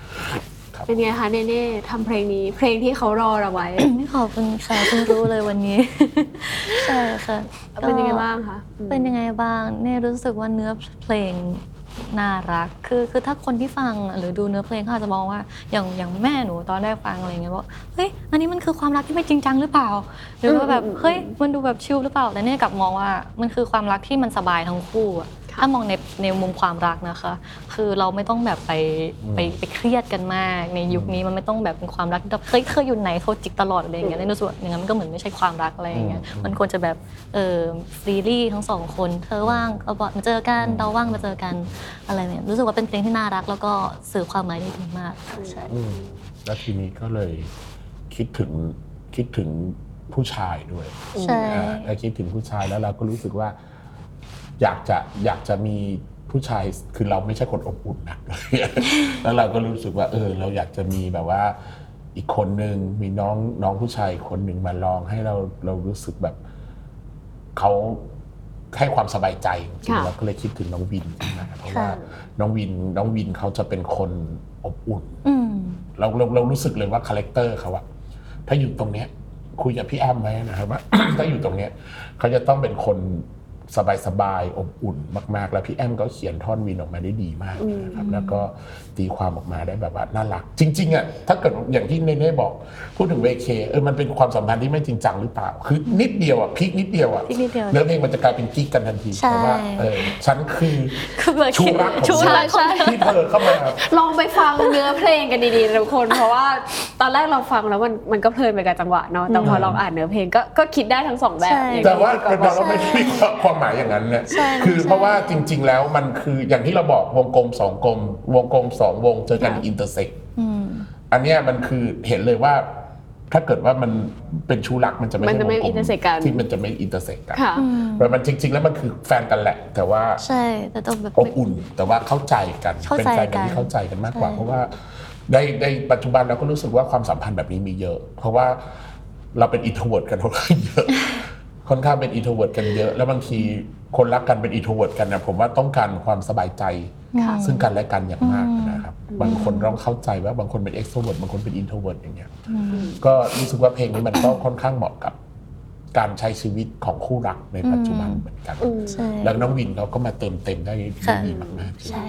C: ครับ
A: เป็นไงคะเนเน่ทำเพลงนี้ เพลงที่เขารอเราไว้
B: ไม่ขอบคุณค่ะเพิ่งรู้เลยวันนี้ ใช่ค่ะ
A: เป็นยังไงบ้างคะอืม
B: เป็นยังไงบ้างเนี่ยรู้สึกว่าเนื้อเพลงน่ารัก คือคือถ้าคนที่ฟังหรือดูเนื้อเพลงเขาอาจจะมองว่าอย่างอย่างแม่หนูตอนแรกฟังอะไรเงี้ยว่าเฮ้ยอันนี้มันคือความรักที่ไม่จริงจังหรือเปล่า หรือว่าแบบ
A: อืมอืม
B: เฮ้ยมันดูแบบชิลหรือเปล่าแต่เนี่ยกลับมองว่ามันคือความรักที่มันสบายทั้งคู่อะ
A: ค่ะ
B: ถ้ามองในในมุมความรักนะคะ คือเราไม่ต้องแบบไป
C: อืม
B: ไปไปเครียดกันมาก ในยุคนี้มันไม่ต้องแบบเป็นความรักที่แบบเคยเคยอยู่ไหนเขาจิกตลอดอะไรอย่างเงี้ยในส่วนอย่างนั้นมันก็เหมือนไม่ใช่ความรักอะไรอย่างเงี้ย
C: อืม
B: มันควรจะแบบเออฟรีลี่ทั้งสองคนเธอว่างเราบอกมาเจอกันเราว่างมาเจอกันอะไรเนี่ยรู้สึกว่าเป็นเพลงที่น่ารัก แล้วก็สื่อความหมายได้ดีมากค่ะใช่
C: อืมแล้วทีนี้ก็เลยคิดถึงคิดถึงผู้ชายด้วย
B: ใช่
C: อ่าแล้วคิดถึงผู้ชายแล้วเราก็รู้สึกว่า อยากจะอยากจะมีผู้ชายคือเราไม่ใช่คนอบอุ่นนะ แล้วเราก็รู้สึกว่า เออ เราอยากจะมีแบบว่า อีกคนหนึ่งมีน้องน้องผู้ชายคนหนึ่งมาลองให้เราเรารู้สึกแบบเขาให้ความสบายใจจริง
A: ค่ะ
C: ๆเราก็เลยคิดถึงน้องวินขึ้นมาเพราะ
B: ค่ะ
C: ว่าน้องวินน้องวินเขาจะเป็นคนอบอุ่น
B: อืม
C: เราเราเรารู้สึกเลยว่า character เขาอะถ้าอยู่ตรงเนี้ยคุยกับพี่แอมไว้นะครับว่าถ้าอยู่ตรงเนี้ยเขาจะต้องเป็นคน สบายสบายๆอบอุ่นมาก ๆ แล้วพี่แอมก็เขียนท่อนวินออกมาได้ดีมากนะครับแล้วก็ตีความออกมาได้แบบว่าน่ารัก จริงๆอะถ้าเกิดอย่างที่เนเน่บอกพูดถึงเวเคเออมันเป็นความสัมพันธ์ที่ไม่จริงจังหรือเปล่า คือนิดเดียวอะพลิกนิดเดียวอะ
B: พลิกนิดเดียว
C: เรื่องเพลงมันจะกลายเป็นกิ๊กกันทันที
B: ใช่
C: เพราะว่าเออฉันคือ
B: คือแบบ
C: ชูรักของ
B: ชู
C: ฉัน
B: รักของเธอ
C: ที่เธอเข้ามา
A: ลองไปฟังเนื้อเพลงกันดีๆนะทุกคน เพราะว่าตอนแรกเราฟังแล้วมันมันก็เพลินไปกับจังหวะเนาะแต่พอลองอ่านเนื้อเพลงก็ก็คิดได้ทั้งสองแบบ
B: ใช่
A: อย่งที่
C: แต่ว่า
A: พี่กอล์ฟ
C: เรา
A: บอก
C: ไม่ได้มีความหมายอย่างนั้นเนี่ย
B: ใช่
C: คือ
B: ใช่
C: เพราะว่าจริง ๆ แล้วมันคืออย่างที่เราบอกวงกลมสองกลม วงกลมสองวงเจอกัน intersect อื
B: ม
C: อันเนี้ยมันคือเห็นเลยว่า ถ้าเกิดว่ามันเป็นชู้รักมันจะไม่
A: มันจะไม่
C: ใช่วงกล
A: intersect กัน
C: ที่มันจะไม่ intersect กัน
A: ค่ะ
C: แต่มันจริง ๆ แล้วมันคือแฟนกันแหละ แต่ว่า
B: ใช่แต่ต้องแบบ
C: อบอุ่น แต่ว่าเข้าใจกัน
B: เข้า
C: เป็น
B: ใจ
C: แฟนกัน
B: กัน
C: ที่เข้าใจกันมากกว่า
B: ใช่
C: เพราะว่าในในปัจจุบันเราก็รู้สึกว่าความสัมพันธ์แบบนี้มีเยอะ เพราะว่าเราเป็น introvert กันค่อนข้างเยอะ ค่อนข้างเป็น introvert กันเยอะ แล้วบางทีคนรักกันเป็น introvert กันนะผมว่าต้องการความสบายใจ
A: ค่ะ
C: ซึ่งกันและกันอย่างมากนะครับ บางคนต้องเข้าใจว่าบางคนเป็น extrovert บางคนเป็น introvert อย่างเงี้ย ก็รู้สึกว่าเพลงนี้มันก็ค่อนข้างเหมาะกับ การใช้ชีวิตของคู่รักในปัจจุบันเหมือนกัน
A: อืม
B: ใช่
C: แล้วน้องวินเขาก็มาเติมเต็มได้
B: ค่ะ
C: ดีมากๆ
B: ใช่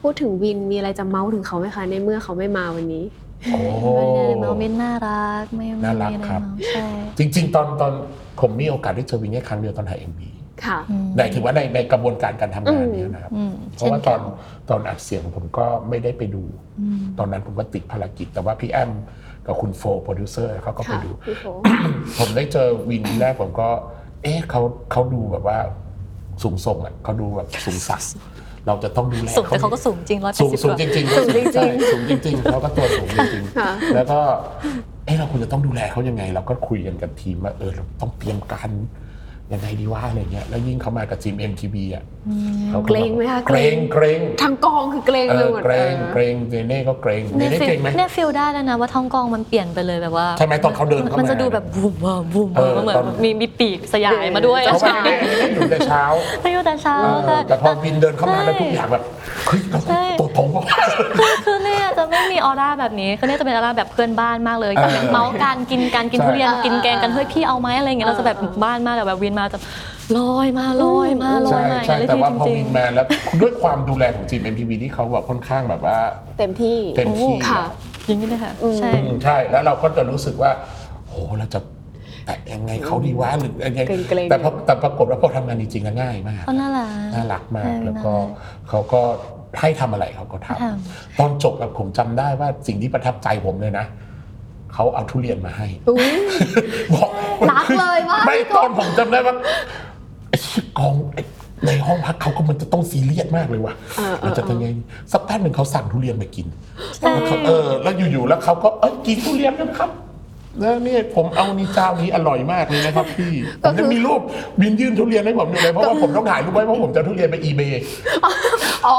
A: พูดถึงวินมีอะไรจะเมาส์ถึงเขาไหมคะ ในเมื่อเขาไม่มาวันนี้
C: โอ้
B: เป็นไงเมาเมนน่ารักไม่ไม่
C: น่ารัก
B: มีอะไร
C: ครับ
B: เมาใช่
C: จริง ๆ ตอนตอนผมมีโอกาสได้เจอวินแค่ครั้งเดียวตอนถ่าย MV
A: ค่ะ
B: อืม
C: ในถือว่าในในกระบวนการการทำงานเนี้นะครับ
B: อืม
C: เพราะว่าตอน
B: เช่นกัน
C: ตอนอัดเสียงผมก็ไม่ได้ไปดู
B: อืม
C: ตอนนั้นผมก็ติดภารกิจ แต่ว่าพี่แอมกับคุณโฟโปรดิวเซอร์เขาก็ไป
A: ค่ะ
C: ดู
A: พี่โฟ
C: ผมได้เจอวินแรกผมก็ เอ๊ะเขาเขาดูแบบว่าสูงส่งอะเขาดูแบบสูงศักดิ์ เราจะต้องดูแล
B: สูงแต่เขาก็สูงจริงร้อยแป
C: สู
B: ด
C: ง
B: สิบ
C: สูงจริงๆ
A: สูงจริงๆ
C: ใช่สูงจริงๆเขาก็ตัวสูงจริง
A: ค่ะ
C: ๆแล้วก็เอ๊ะเราควรจะต้องดูแลเขายังไง เราก็คุยกันกับทีมว่าเออเราต้องเตรียมการ ยังไงดีว่าอะไรเงี้ยแล้วยิ่งเขามากับทีม MTV อะขา
A: เกรงไหมคะ
C: เกรงเกรง
A: ทั้งกองคือเกรง
C: เอ
A: ไป
C: อ
A: หมด
C: เกรง
A: ออ
C: เกรงเจเน่ก็เกรงเจ
B: เนี่ย
C: เน่
B: ฟิ
C: เกร
B: ล
C: งไหม
B: เนี่ยฟิลได้แล้วนะว่าท้องกองมันเปลี่ยนไปเลยแบบว่า
C: ใช่ไหมตอนเขาเดินเข้ามา
B: มันจะดูแบบบูมบูมบูม
C: เออ
B: เหมือน
C: ตอน
B: มีมีปีกสยายมาด้วย
C: เพราะว่าเจเน่อยู่แต่เช้า
B: ไม่อยู่แต่เช้า
C: เออ
B: ค่ะ
C: แต่พอวินเดินเข้ามาแล้วทุกอย่างแบบเฮ้ยเรา
B: ใช่
C: ตัวตรง
B: ไม่มีออร่าแบบนี้คือเนี่ยจะเป็นออร่าแบบเพื่อนบ้านมากเลย
C: เออ
B: เมาส์การกินการกิน
C: ใช่
B: ทุเรียน
A: เออ
B: กินแกงกัน
A: เออ
B: เฮ้ยพี่เอาไหมอะไรอย่างเงี้ยเราจะแบบบ้านมากแต่แบบวินมาจะลอยมาลอยมาลอย
C: ใช่
B: มาอย่าง
C: ใช่
B: เงี้ยเลย
C: แต่
B: พี่
C: ว่า
B: จ
C: พอ
B: ริง
C: วินมาแล้วด้วยความดูแลของทีม MTV ที่เขาแบบค่อนข้างแบบว่า
A: เต็มที่
C: เต็มที่
A: ค่ะ
B: ๆอย่างนี้เลยค่ะใช่
C: อืมใช่แล้วเราก็จะรู้สึกว่าโหเราจะแตะยังไงเขาดีวะหรือยังไง
A: เกรงๆ
C: แต่พอแต่ปรากฏว่าพอทำงานจริงๆแล้วง่ายมาก
B: เขาน่ารัก
C: น่ารักมาก
B: ใช่
C: แล้วก็
B: น่ารั
C: เขาก็ ให้ทำอะไรเขาก็ทำ
B: ท
C: ตอนจบแบบผมจำได้ว่าสิ่งที่ประทับใจผมเลยนะเขาเอาทุเรียนมาให้
A: อุ๊ย
C: บอก
A: รักเลยว่า
C: ไม่ตอนผมจำได้ว่าไอ้ชิกองไอ้ในห้องพักเขาก็มันจะต้องซีเรียสมากเลยว่ะ
A: เออเออ
C: มันจะยังไงสักแป๊บหนึ่งเขาสั่งทุเรียนมากินแล้วเขาเออ แล้วอยู่ๆแล้วเขาก็เอ้ยกินทุเรียนกันครับ แล้วนี่ผมเอานี่เจ้านี้อร่อยมากเลยนะครับพี่ผมจะมีรูปบินยื่นทุเรียนให้ผมดูเลยเพราะว่าผมต้องถ่ายรูปไว้เพราะผมจะเอาทุเรียนไปอีเบ
A: อ๋อ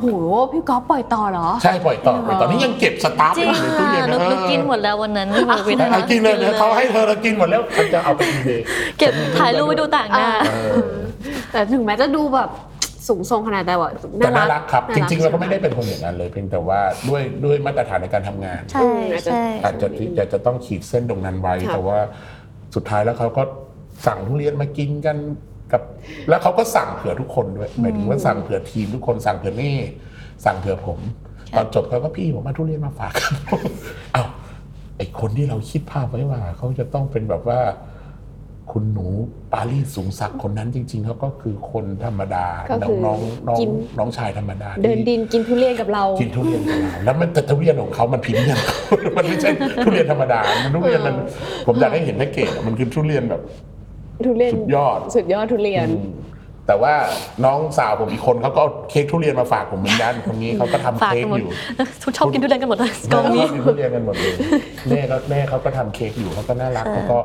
A: โหพี่ก๊อฟปล่อยต่อเหรอ
C: ใช่ปล่อยต่อไปตอนนี้ยังเก็บสตาร์ฟ
B: จริง
C: ไว้อยู่ในตู้เย็น
B: ค่ะ
C: นะ
B: หนูกินหมดแล้ววันนั้นวิท
C: เออกินเลยเดี๋ยวเขาให้เธอเรากินหมดแล้วเขาจะเอาไปอีเบ
B: เก็บถ่ายรูปไว้ดูต่างหน้า
A: แต่ถึงแม้จะดูแบบ สูงทรงขนาดแต่ว่า
C: แต่น่ารักครับ จริง ๆ เราก็ไม่ได้
A: ใช่ห
C: เป็นคนอย่างนั้นเลยเพียงแต่ว่าด้วยด้วยมาตรฐานในการทำงาน
B: ใช่ใช่
C: อาจจะที่จะจะต้องขีดเส้นตรงนั้นไว้
A: ค่ะ
C: แต่ว่าสุดท้ายแล้วเขาก็สั่งทุเรียนมากินกันกับ แล้วเขาก็สั่งเผื่อทุกคนด้วยหมายถึงว่าสั่งเผื่อทีมทุกคนสั่งเผื่อเน่สั่งเผื่อผม ตอนจบเขาก็พี่ผมมาทุเรียนมาฝากครับเอ้าไอคนที่เราคิดภาพไว้ว่าเขาจะต้องเป็นแบบว่า คุณหนูปารีสสูงศักดิ์คนนั้นจริง ๆเขาก็คือคนธรรมดา
A: ก็คือ
C: น้องน้อง
A: กิน
C: น้องชายธรรมดา
A: เดิน
C: ที่
A: ดินกินทุเรียนกับเรา
C: กินทุเรียนกับเราแล้วมันแต่ทุเรียนของเขามันพรีเมียม มันไม่ใช่ทุเรียนธรรมดามันทุเรียนมันผมอยากให้เห็นแพ็กเกจอะมันคือทุเรียนแบบ
A: ทุเรียน
C: สุดยอด
A: สุดยอดทุเรียน
C: อืมแต่ว่าน้องสาวผมอีกคนเขาก็เอาเค้กทุเรียนมาฝากผมเหมือนกันคนนี้เขาก็ทำ
B: ฝาก
C: เค้
B: กั
C: ก
B: นหมด
C: อยู่
B: ทุกชอบกินทุเรียนกันหมดเลยกองนี้
C: แม่เขากินทุเรียนกันหมดเลยแม่ก็แม่เขาก็ทำเค้กอยู่เขาก็น่ารักเขาก็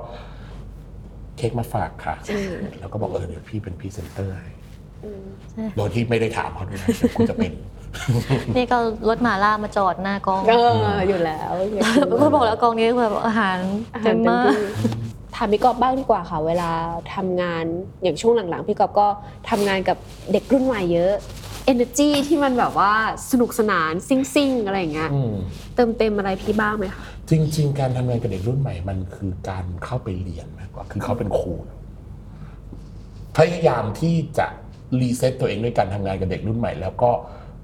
C: เค้กมาฝากค่ะ แล้วก็บอกเออเดี๋ยวพี่เป็นพรีเซนเตอร์ให้โดยที่ไม่ได้ถามเขาด้วยนะเดี๋ยวคุณจะเป็น
B: นี่ก็รถหมาล่ามาจอดหน้ากอง
A: เอออยู่แล้วอยากกิน
B: ก็บอกแล้วกองนี้แบบอาหาร
A: อาหา
B: เต็
A: ร
B: ม
A: เต็ม
B: มาก
A: ที่ถามพี่กอบบ้างดีกว่าค่ะ เวลาทำงานอย่างช่วงหลังๆ พี่กอบก็ทำงานกับเด็กรุ่นใหม่เยอะ energy ที่มันแบบว่าสนุกสนานซิ่งซิ่งๆอะไรอย่างเงี้ย
C: อืม
A: เติมเต็มอะไรพี่บ้างไหมคะ
C: จริง ๆ การทำงานกับเด็กรุ่นใหม่มันคือการเข้าไปเรียนมากกว่าคือเขาเป็นครูพยายามที่จะรีเซ็ตตัวเองด้วยการทำงานกับเด็กรุ่นใหม่ แล้วก็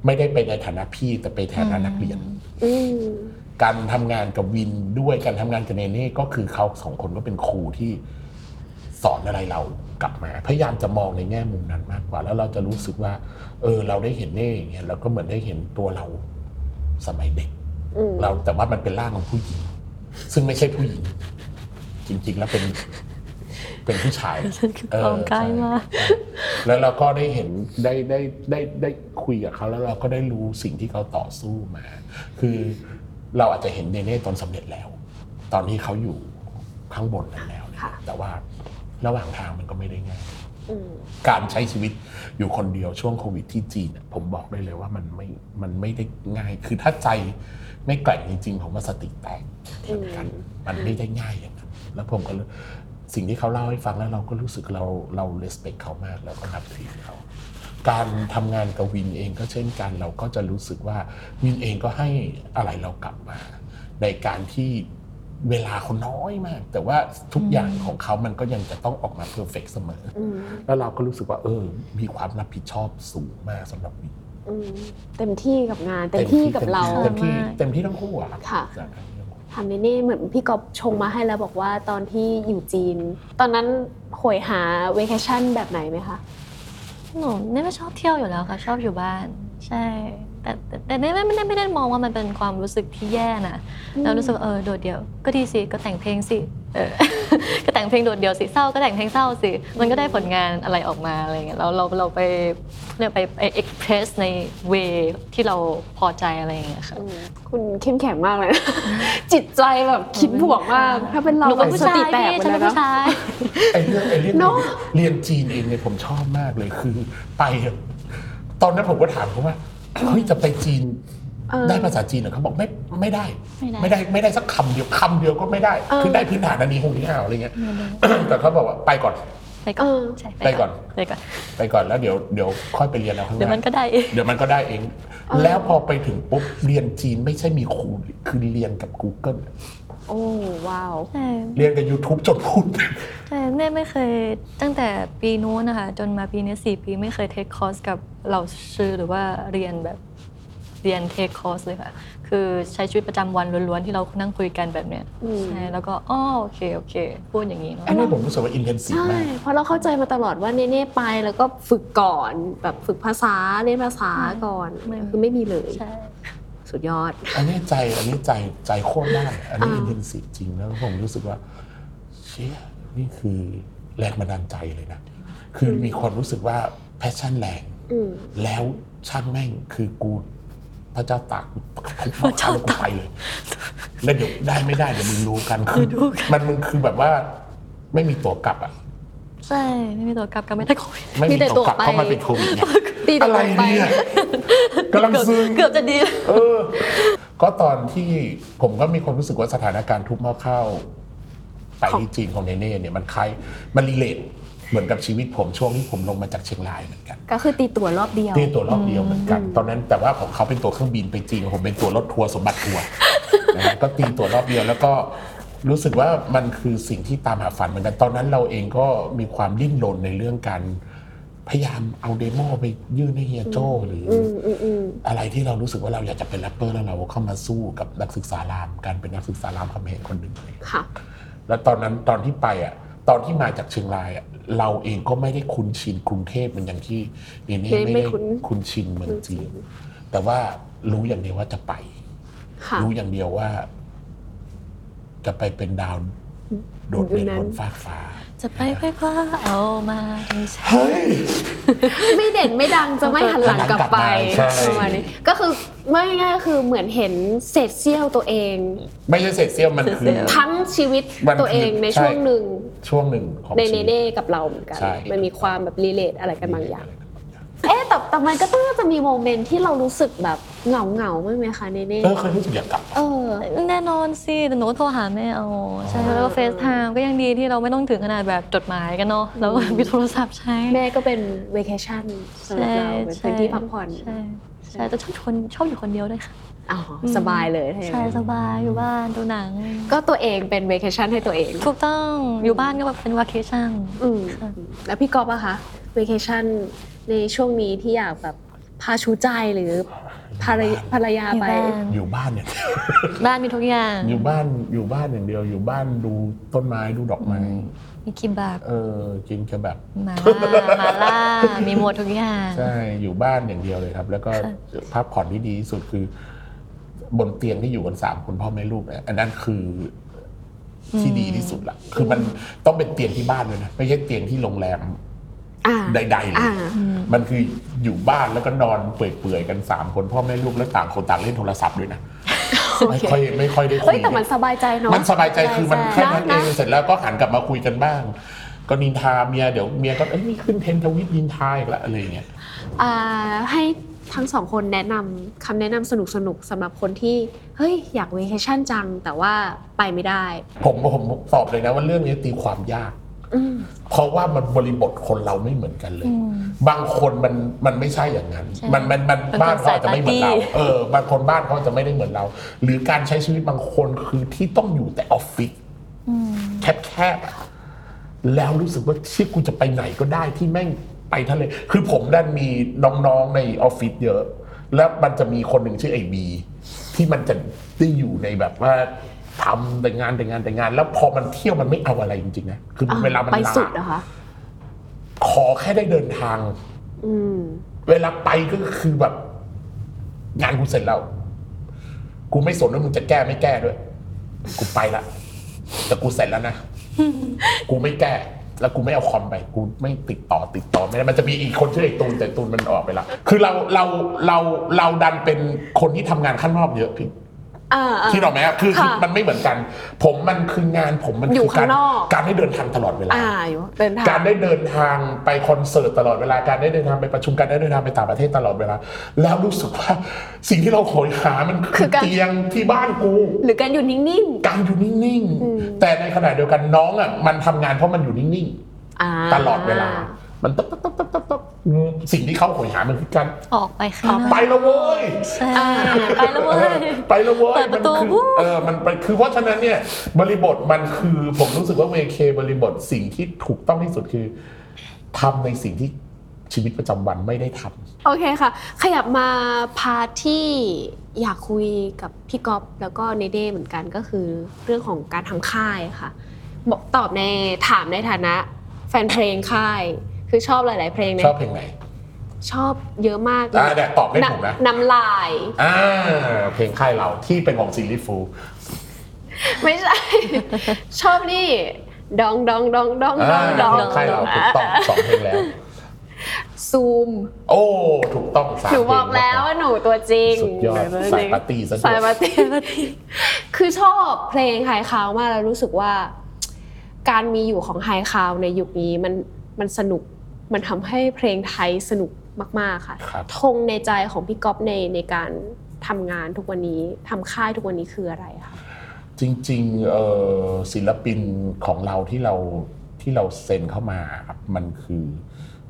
C: ไม่ได้ไปในฐานะพี่แต่ไปฐานะนักเรียน
A: อืม
C: การทำงานกับวินด้วยการทำงานกับเนเน่ก็คือเขาสองคนก็เป็นครูที่สอนอะไรเรา กลับมาพยายามจะมองในแง่มุมนั้นมากกว่า แล้วเราจะรู้สึกว่า เออ เราได้เห็นเน่อย่างเงี้ยเราก็เหมือนได้เห็นตัวเราสมัยเด็ก
A: อืม
C: เราแต่ว่ามันเป็นร่างของผู้หญิง ซึ่งไม่ใช่ผู้หญิง จริง ๆ แล้วเป็นเป็นผู้ชาย
B: คือความใกล้มาก
C: ใช่แล้วเราก็ได้เห็นได้ได้ได้ได้คุยกับเขาแล้วเราก็ได้รู้สิ่งที่เขาต่อสู้มา คือเราอาจจะเห็นเนเน่ตอนสำเร็จแล้ว ตอนที่เขาอยู่ข้างบนนั้นแล้วเนี่ย
A: ค่ะ
C: แต่ว่า ระหว่างทางมันก็ไม่ได้ง่าย
A: อืม
C: การใช้ชีวิตอยู่คนเดียวช่วงโควิดที่จีนเนี่ยผมบอกได้เลยว่ามันไม่ มันไม่ได้ง่าย คือถ้าใจไม่แกร่งจริงๆผมว่าสติแตกเหมือนกัน มันไม่ได้ง่ายอย่างนั้น แล้วผมก็เลยสิ่งที่เขาเล่าให้ฟังแล้วเราก็รู้สึกเราเราเลสเ c คเขามากแล้วก็นับถือเขา การทำงานกับวินเองก็เช่นกันเราก็จะรู้สึกว่าวินเองก็ให้อะไรเรากลับมา ในการที่ เวลาเขาน้อยมาก แต่ว่าทุกอย่างของเขามันก็ยังจะต้องออกมา perfect เสมออ
A: อืม
C: แล้วเราก็รู้สึกว่า เออ มีความรับผิดชอบสูงมากสำหรับวิน
A: อืมเต็มที่กับงาน เต็มที่กับเรา
C: เต็มที่
B: มาก
C: เต็มที่ทั้งคู่อะครับ
A: ค่ะ
C: ใช่เต็มที่ทั้งคู่
A: ทำในนี่เหมือนพี่กอบชงมาให้แล้วบอกว่าตอนที่อยู่จีน ตอนนั้นโหยหาเวเคชั่นแบบไหนไหมคะ
B: หนูเนี่ยไม่ชอบเที่ยวอยู่แล้วค่ะชอบอยู่บ้าน ใช่ แต่แต่แต่ไม่ไม่ไม่ได้ไม่ได้มองว่ามันเป็นความรู้สึกที่แย่นะแล้วรู้สึกว่าเออโดดเดี่ยวก็ดีสิก็แต่งเพลงสิเออ ก็แต่งเพลงโดดเดี่ยวสิเศร้าก็แต่งเพลงเศร้าสิมันก็ได้ผลงานอะไรออกมาอะไรเงี้ยเราเราเราไปเรียกไปไปเอ็กเพรสในเวที่เราพอใจอะไรอย่างเงี้ยค่ะ
A: อืมคุณเข้มแข็งมากเลยนะจิตใจแบบคิดบวกมากถ้าเป็นเรา
B: หนูเป็นผู้
A: ส
B: ชาย
A: ติแตก
B: พี่
A: ไป
B: ฉัน
A: เล
B: เป็
A: ย
B: น
A: นะ
B: ผู้ชาย
C: ไอ้เรื่องไอ้เรื่อง
A: เนอะ
C: เรียนจีนเองเนี่ยผมชอบมากเลยคือไปอะตอนนั้นผมก็ถามเขาว่า เฮ้ยจะไปจีน
A: เออ
C: ได้ภาษาจีนเหรอเขาบอกไม่ไม่ได้
B: ไม่ได้
C: ไม่ได้ไม่ได้สักคำเดียวคำเดียวก็ไม่ได้
A: เออ
C: คือได้พื้นฐานอันนี้คงนี้เอาอะไรเงี้ยแต่เขาบอกว่าไปก่อน
B: ไปก่อน
A: เออ
B: ใช่
C: ไปก่อน
B: ไปก่อน
C: ไปก่อนแล้วเดี๋ยวเดี๋ยวค่อยไปเรียนเอาข้างห
B: เดี๋ยว
C: น้า
B: มันก็ได้
C: เดี๋ยวมันก็ได้เองแล้วพอไปถึงปุ๊บเรียนจีนไม่ใช่มีครูคือเรียนกับ Google
A: โอ้ว้าว
B: ใช่
C: เรียนกับ YouTube จนพูด
B: ใช่แม่ไม่เคยตั้งแต่ปีนู้นนะคะ จนมาปีนี้สี่ปีไม่เคยเทคคอร์สกับเราชื่อหรือว่าเรียนแบบเรียนเทคคอร์สเลยค่ะ คือใช้ชีวิตประจำวันล้วนๆ ที่เรานั่งคุยกันแบบเนี้ย
A: อืม
B: ใช่แล้วก็อ๋อโอเคโอเค พูดอย่างนี้เนาะ
C: อันนี้ผมรู้สึกว่า intensive
A: ใช่
C: มาก
A: เพราะเราเข้าใจมาตลอดว่าเน่ๆไปแล้วก็ฝึกก่อนแบบฝึกภาษาเรียนภาษาก่อน
B: ไม่
A: คือไม่มีเลย
B: ใช่
A: สุดยอด
C: อันนี้ใจอันนี้ใจใจโคตรได้อันนี้
A: อ่า
C: intensive จริงแล้วผมรู้สึกว่าเชี่ยนี่คือแรงบันดาลใจเลยนะ คือมีความรู้สึกว่า passion แรง
A: อืม
C: แล้วช่างแม่งคือกูพระเจ้าตากทุกพระเจ้าตากไปเลย แล้วเดี๋ยวได้ไม่ได้เดี๋ยวมึงรู้กันคือมันมันคือแบบว่าไม่มีตัวกลับอะ
B: ใช่ ไม่มีตัวกลับกันไม่ได้โควิด
C: ไม่
A: มี
C: มี
A: แต่
C: ตัวกลับ
A: ตัวไป
C: เพราะมันเป็นโควิดไง
A: ตีตัว
C: อะไร
A: ไป
C: เนี่ย กำลังซึ้ง
B: เกือบจะดี
C: เออ ก็ตอนที่ผมก็มีความรู้สึกว่าสถานการณ์ทุบหม้อข้าวไปที่จีนของเนเน่เนี่ยมันคล้ายมันรีเลทเหมือนกับชีวิตผมช่วงที่ผมลงมาจากเชียงรายเหมือนกัน
A: ก็คือตีตั๋วรอบเดียว
C: ตีตั๋วรอบเดียวเหมือนกัน ตอนนั้นแต่ว่าของเขาเป็นตั๋วเครื่องบินไปจีนผมเป็นตั๋วรถทัวร์สมบัติทัวร์นะฮะก็ตีตั๋วรอบเดียวแล้วก็รู้สึกว่ามันคือสิ่งที่ตามหาฝันเหมือนกันตอนนั้นเราเองก็มีความดิ้นรนในเรื่องการ พยายามเอา demo ไปยื่นให้เฮียโจ้หรืออ
A: อืมอืมอืม
C: อะไรที่เรารู้สึกว่าเราอยากจะเป็นแรปเปอร์แล้วเราเข้ามาสู้กับนักศึกษารามการเป็นนักศึกษารามคำแหงคนหนึ่งเลย
A: ค่ะ
C: แล้วตอนนั้นตอนที่ไปอะตอนที่มาจากเชียงรายอะเราเองก็ไม่ได้คุ้นชินกรุงเทพมันอย่างที่เนเน่
A: ไม่
C: ไม่
A: ไม่
C: ได้
A: คุ้น
C: คุ้นชินเมืองจีนแต่ว่ารู้อย่างเดียวว่าจะไป
A: ค่ะ
C: รู้อย่างเดียวว่า จะไปเป็นดาว โดดเด่น
A: อยู่นั้น
C: บนฟากฟ้า
B: จะไปไปคว้าเอามาให้ฉัน
C: เฮ้ย
A: ไม่เด่นไม่ดังจะไม่หันหลังกลับไป
C: ใช่
A: ประมาณนี้ก็คือไม่ง่ายๆก็คือเหมือนเห็นเศษเสี้ยวตัวเอง
C: ไม่ใช่เศษเสี้ยวมันคือ
A: ทั้งชีวิต
C: มันคือ
A: ตัวเองใน
C: ใช่
A: ช่วงหนึ่ง
C: ช่วงหนึ่งของ
A: ใน
C: ชี
A: เน
C: วิต
A: เน่กับเราเหมือนกัน
C: ใช่
A: มันมีความแบบ relate อะไรกันบางอย่าง เอ๊ะแต่แต่มันก็ต้องจะมี moment ที่เรารู้สึกแบบเหงาเหงาๆบ้างไหมคะเนเน่
C: เออเคยรู้สึกอยากกลับ
A: เออ
B: แน่นอนสิแต่หนูก็โทรหาแม่เอาใช่แล้วก็ FaceTime ก็ยังดีที่เราไม่ต้องถึงขนาดแบบจดหมายกันเนาะแล้วก็มีโทรศัพท์ใช้
A: แม่ก็เป็นเว c a ชั่นสำหรับเราเป็นพื้นที่พักผ่อน
B: ใช่ใช่แต่ชอบอยู่คนชอบอยู่คนเดียวด้วยค่ะ
A: อ๋อสบายเลยถ้าอย่าง
B: ใช่
A: นั้น
B: สบายอยู่บ้านดูหนัง
A: ก็ตัวเองเป็นเว c a ชั่นให้ตัวเอง
B: ถูกต้องอยู่บ้านก็แบบเป็นวาเคชั่น
A: อืม
B: ค่ะ
A: แล้วพี่ก๊อฟอะคะเว c a ชั่น ในช่วงนี้ที่อยากแบบพาชูใจหรือภรรยภรรยา
B: อยู่
A: ไป
B: บ้าน
C: อยู่บ้านเนี่ย
B: บ้านมีทุกอย่าง
C: อยู่บ้านอยู่บ้านอย่างเดียว อยู่บ้านดูต้นไม้ดูดอกไม้
B: มีคิมบับ
C: เออกินแค่แบบ
B: หมาล่าหมาล่ามีหมดทุกอย่าง
C: ใช่อยู่บ้านอย่างเดียวเลยครับ แล้วก็
B: ค่ะ
C: พักผ่อนที่ดีที่สุดคือ บนเตียงที่อยู่กันสามคนพ่อแม่ลูกเนี่ยอันนั้นคือที่ดีที่สุดละคือมันต้องเป็นเตียงที่บ้านเลยนะไม่ใช่เตียงที่โรงแรม
A: อ่า
C: ใดๆเลย
A: อ่า
C: มันคืออยู่บ้านแล้วก็นอนเปื่อยๆกันสามคนพ่อแม่ลูกแล้วต่างคนต่างเล่นโทรศัพท์ด้วยนะไม่ค่อยไม่ค่อยได้คุ
A: เฮ้ย
C: ย
A: แต่มันสบายใจเนาะ
C: มันสบายใจคือมันแค่นั้นเอ
A: นะ
C: งเสร็จแล้วก็หันกลับมาคุยกันบ้าง ก็นินทาเมียเดี๋ยวเมียก็เอ้ยนี่ขึ้นเทรนด์ทวิตนินทาอีกแล้วอะไรอย่างเงี้ย
A: อ่าให้ทั้งสองคนแนะนำคำแนะนำสนุกๆสำหรับคนที่เฮ้ยอยากเว c a ชั่นจังแต่ว่าไปไม่ได้
C: ผมผมตอบเลยนะว่าเรื่องนี้ตีความยาก
A: อืม
C: เพราะว่ามันบริบทคนเราไม่เหมือนกันเลย
B: อืม
C: บางคนมันมันไม่ใช่อย่างนั้น
B: ใช่
C: มันมันมัน
B: เป็นคน
C: บ้านเขาอาจจะไม่เหมือนเรา
B: สายปาร์ตี้
C: เออ บางคนบ้านเขาอาจจะไม่ได้เหมือนเรา หรือการใช้ชีวิตบางคนคือที่ต้องอยู่แต่ออฟฟิศ
B: อืม
C: แคบๆอะแล้วรู้สึกว่าที่กูจะไปไหนก็ได้ที่แม่งไปทะเล คือผมดันมีน้องๆในออฟฟิศเยอะ แล้วมันจะมีคนหนึ่งชื่อไอบีที่มันจะได้อยู่ในแบบว่า ทำแต่งานแต่งานแต่งาน แล้วพอมันเที่ยวมันไม่เอาอะไรจริงๆนะคือเวลามัน
A: ไป
C: ลา
A: สุดนะคะ
C: ขอแค่ได้เดินทาง
A: อืม
C: เวลาไปก็คือแบบ งานกูเสร็จแล้ว กูไม่สนว่ามึงจะแก้ไม่แก้ด้วย กูไปละแต่กูเสร็จแล้วนะกูไม่แก้ แล้วกูไม่เอาคอมไป กูไม่ติดต่อติดต่อไม่ได้มันจะมีอีกคนชื่อไอ้ตูนแต่ตูนมันออกไปละคือเราเราเราเราดันเป็นคนที่ทำงานข้างนอกเยอะพี่
A: อ่าๆ
C: ที่เราไหมครับคือคือ
A: ค่ะ
C: มันไม่เหมือนกัน ผมมันคืองานผมมัน
A: อยู่
C: คืการ
A: ข้างนอก
C: การได้เดินทางตลอดเวลา
A: อ่าอยู่เดินทาง
C: การได้เดินทางไปคอนเสิร์ตตลอดเวลาการได้เดินทางไปประชุมการได้เดินทางไปต่างประเทศตลอดเวลา แล้วรู้สึกว่าสิ่งที่เราโหยหามัน
A: คื
C: คือ
A: อการ
C: เตียงที่บ้านกู
A: หรือการอยู่นิ่ง
C: การอยู่นิ่ง
A: อืม
C: ๆ แต่ในขณะเดียวกันน้องอะมันทำงานเพราะมันอยู่นิ่ง
A: ๆอ่า
C: ๆตลอดเวลา มันต๊บต๊บต๊บต๊บต๊บต๊บ สิ่งที่เขาโหยหามันคือการ
B: ออกไปข้างนอก
C: ไปแล้วเว้ย
B: ใช่ไปแล้วเว้ย
C: ไปแล้วเว้ย
B: เปิดประตู
C: มันคือ
B: วู้
C: เออมันไปคือเพราะฉะนั้นเนี่ยบริบทมันคือผมรู้สึกว่า vacay บริบทสิ่งที่ถูกต้องที่สุดคือทำในสิ่งที่ชีวิตประจำวันไม่ได้ทำ
A: โอเคค่ะ ขยับมา part ที่อยากคุยกับพี่ก๊อฟแล้วก็เนเน่เหมือนกันก็คือเรื่องของการทำค่ายค่ะบอกตอบในถามในฐานะ แฟนเพลงค่าย คือชอบหลาย ๆ เพลงใน
C: ชอบเพลงไหน
A: ชอบเยอะมาก
C: อ่าเนี่ยตอบให้ผมนะ
A: น้ำลาย
C: อ่าเพลงค่ายเราที่เป็นของซีรีส์ฟู
A: ไม่ใช่ ชอบนี่ดองดองดองดองด
C: อ่า
A: องดอง
C: เพลงค่ายเราถูกต้องสองเพลงแล้ว
A: ซูม
C: โอ้ถูกต้องสาม
A: หนู
C: เพลง
A: บอกแล้วว่าหนูตัวจริง
C: สุดยอด
A: หนูตัวจ
C: สา
A: ริ
C: ย
A: ง
C: ปาร์ตี้ซะด้วย
A: สายปาร์ตี้คือชอบเพลงไฮคาวมากแล้วรู้สึกว่า การมีอยู่ของไฮคาวในยุคนี้มันมันสนุก มันทำให้เพลงไทยสนุกมาก ๆค่ะ
C: ครับ
A: ธงในใจของพี่ก๊อฟในในการทำงานทุกวันนี้ทำค่ายทุกวันนี้คืออะไรคะ
C: จริงๆเอ่อศิลปินของเราที่เราที่เราเซ็นเข้ามาครับมันคือ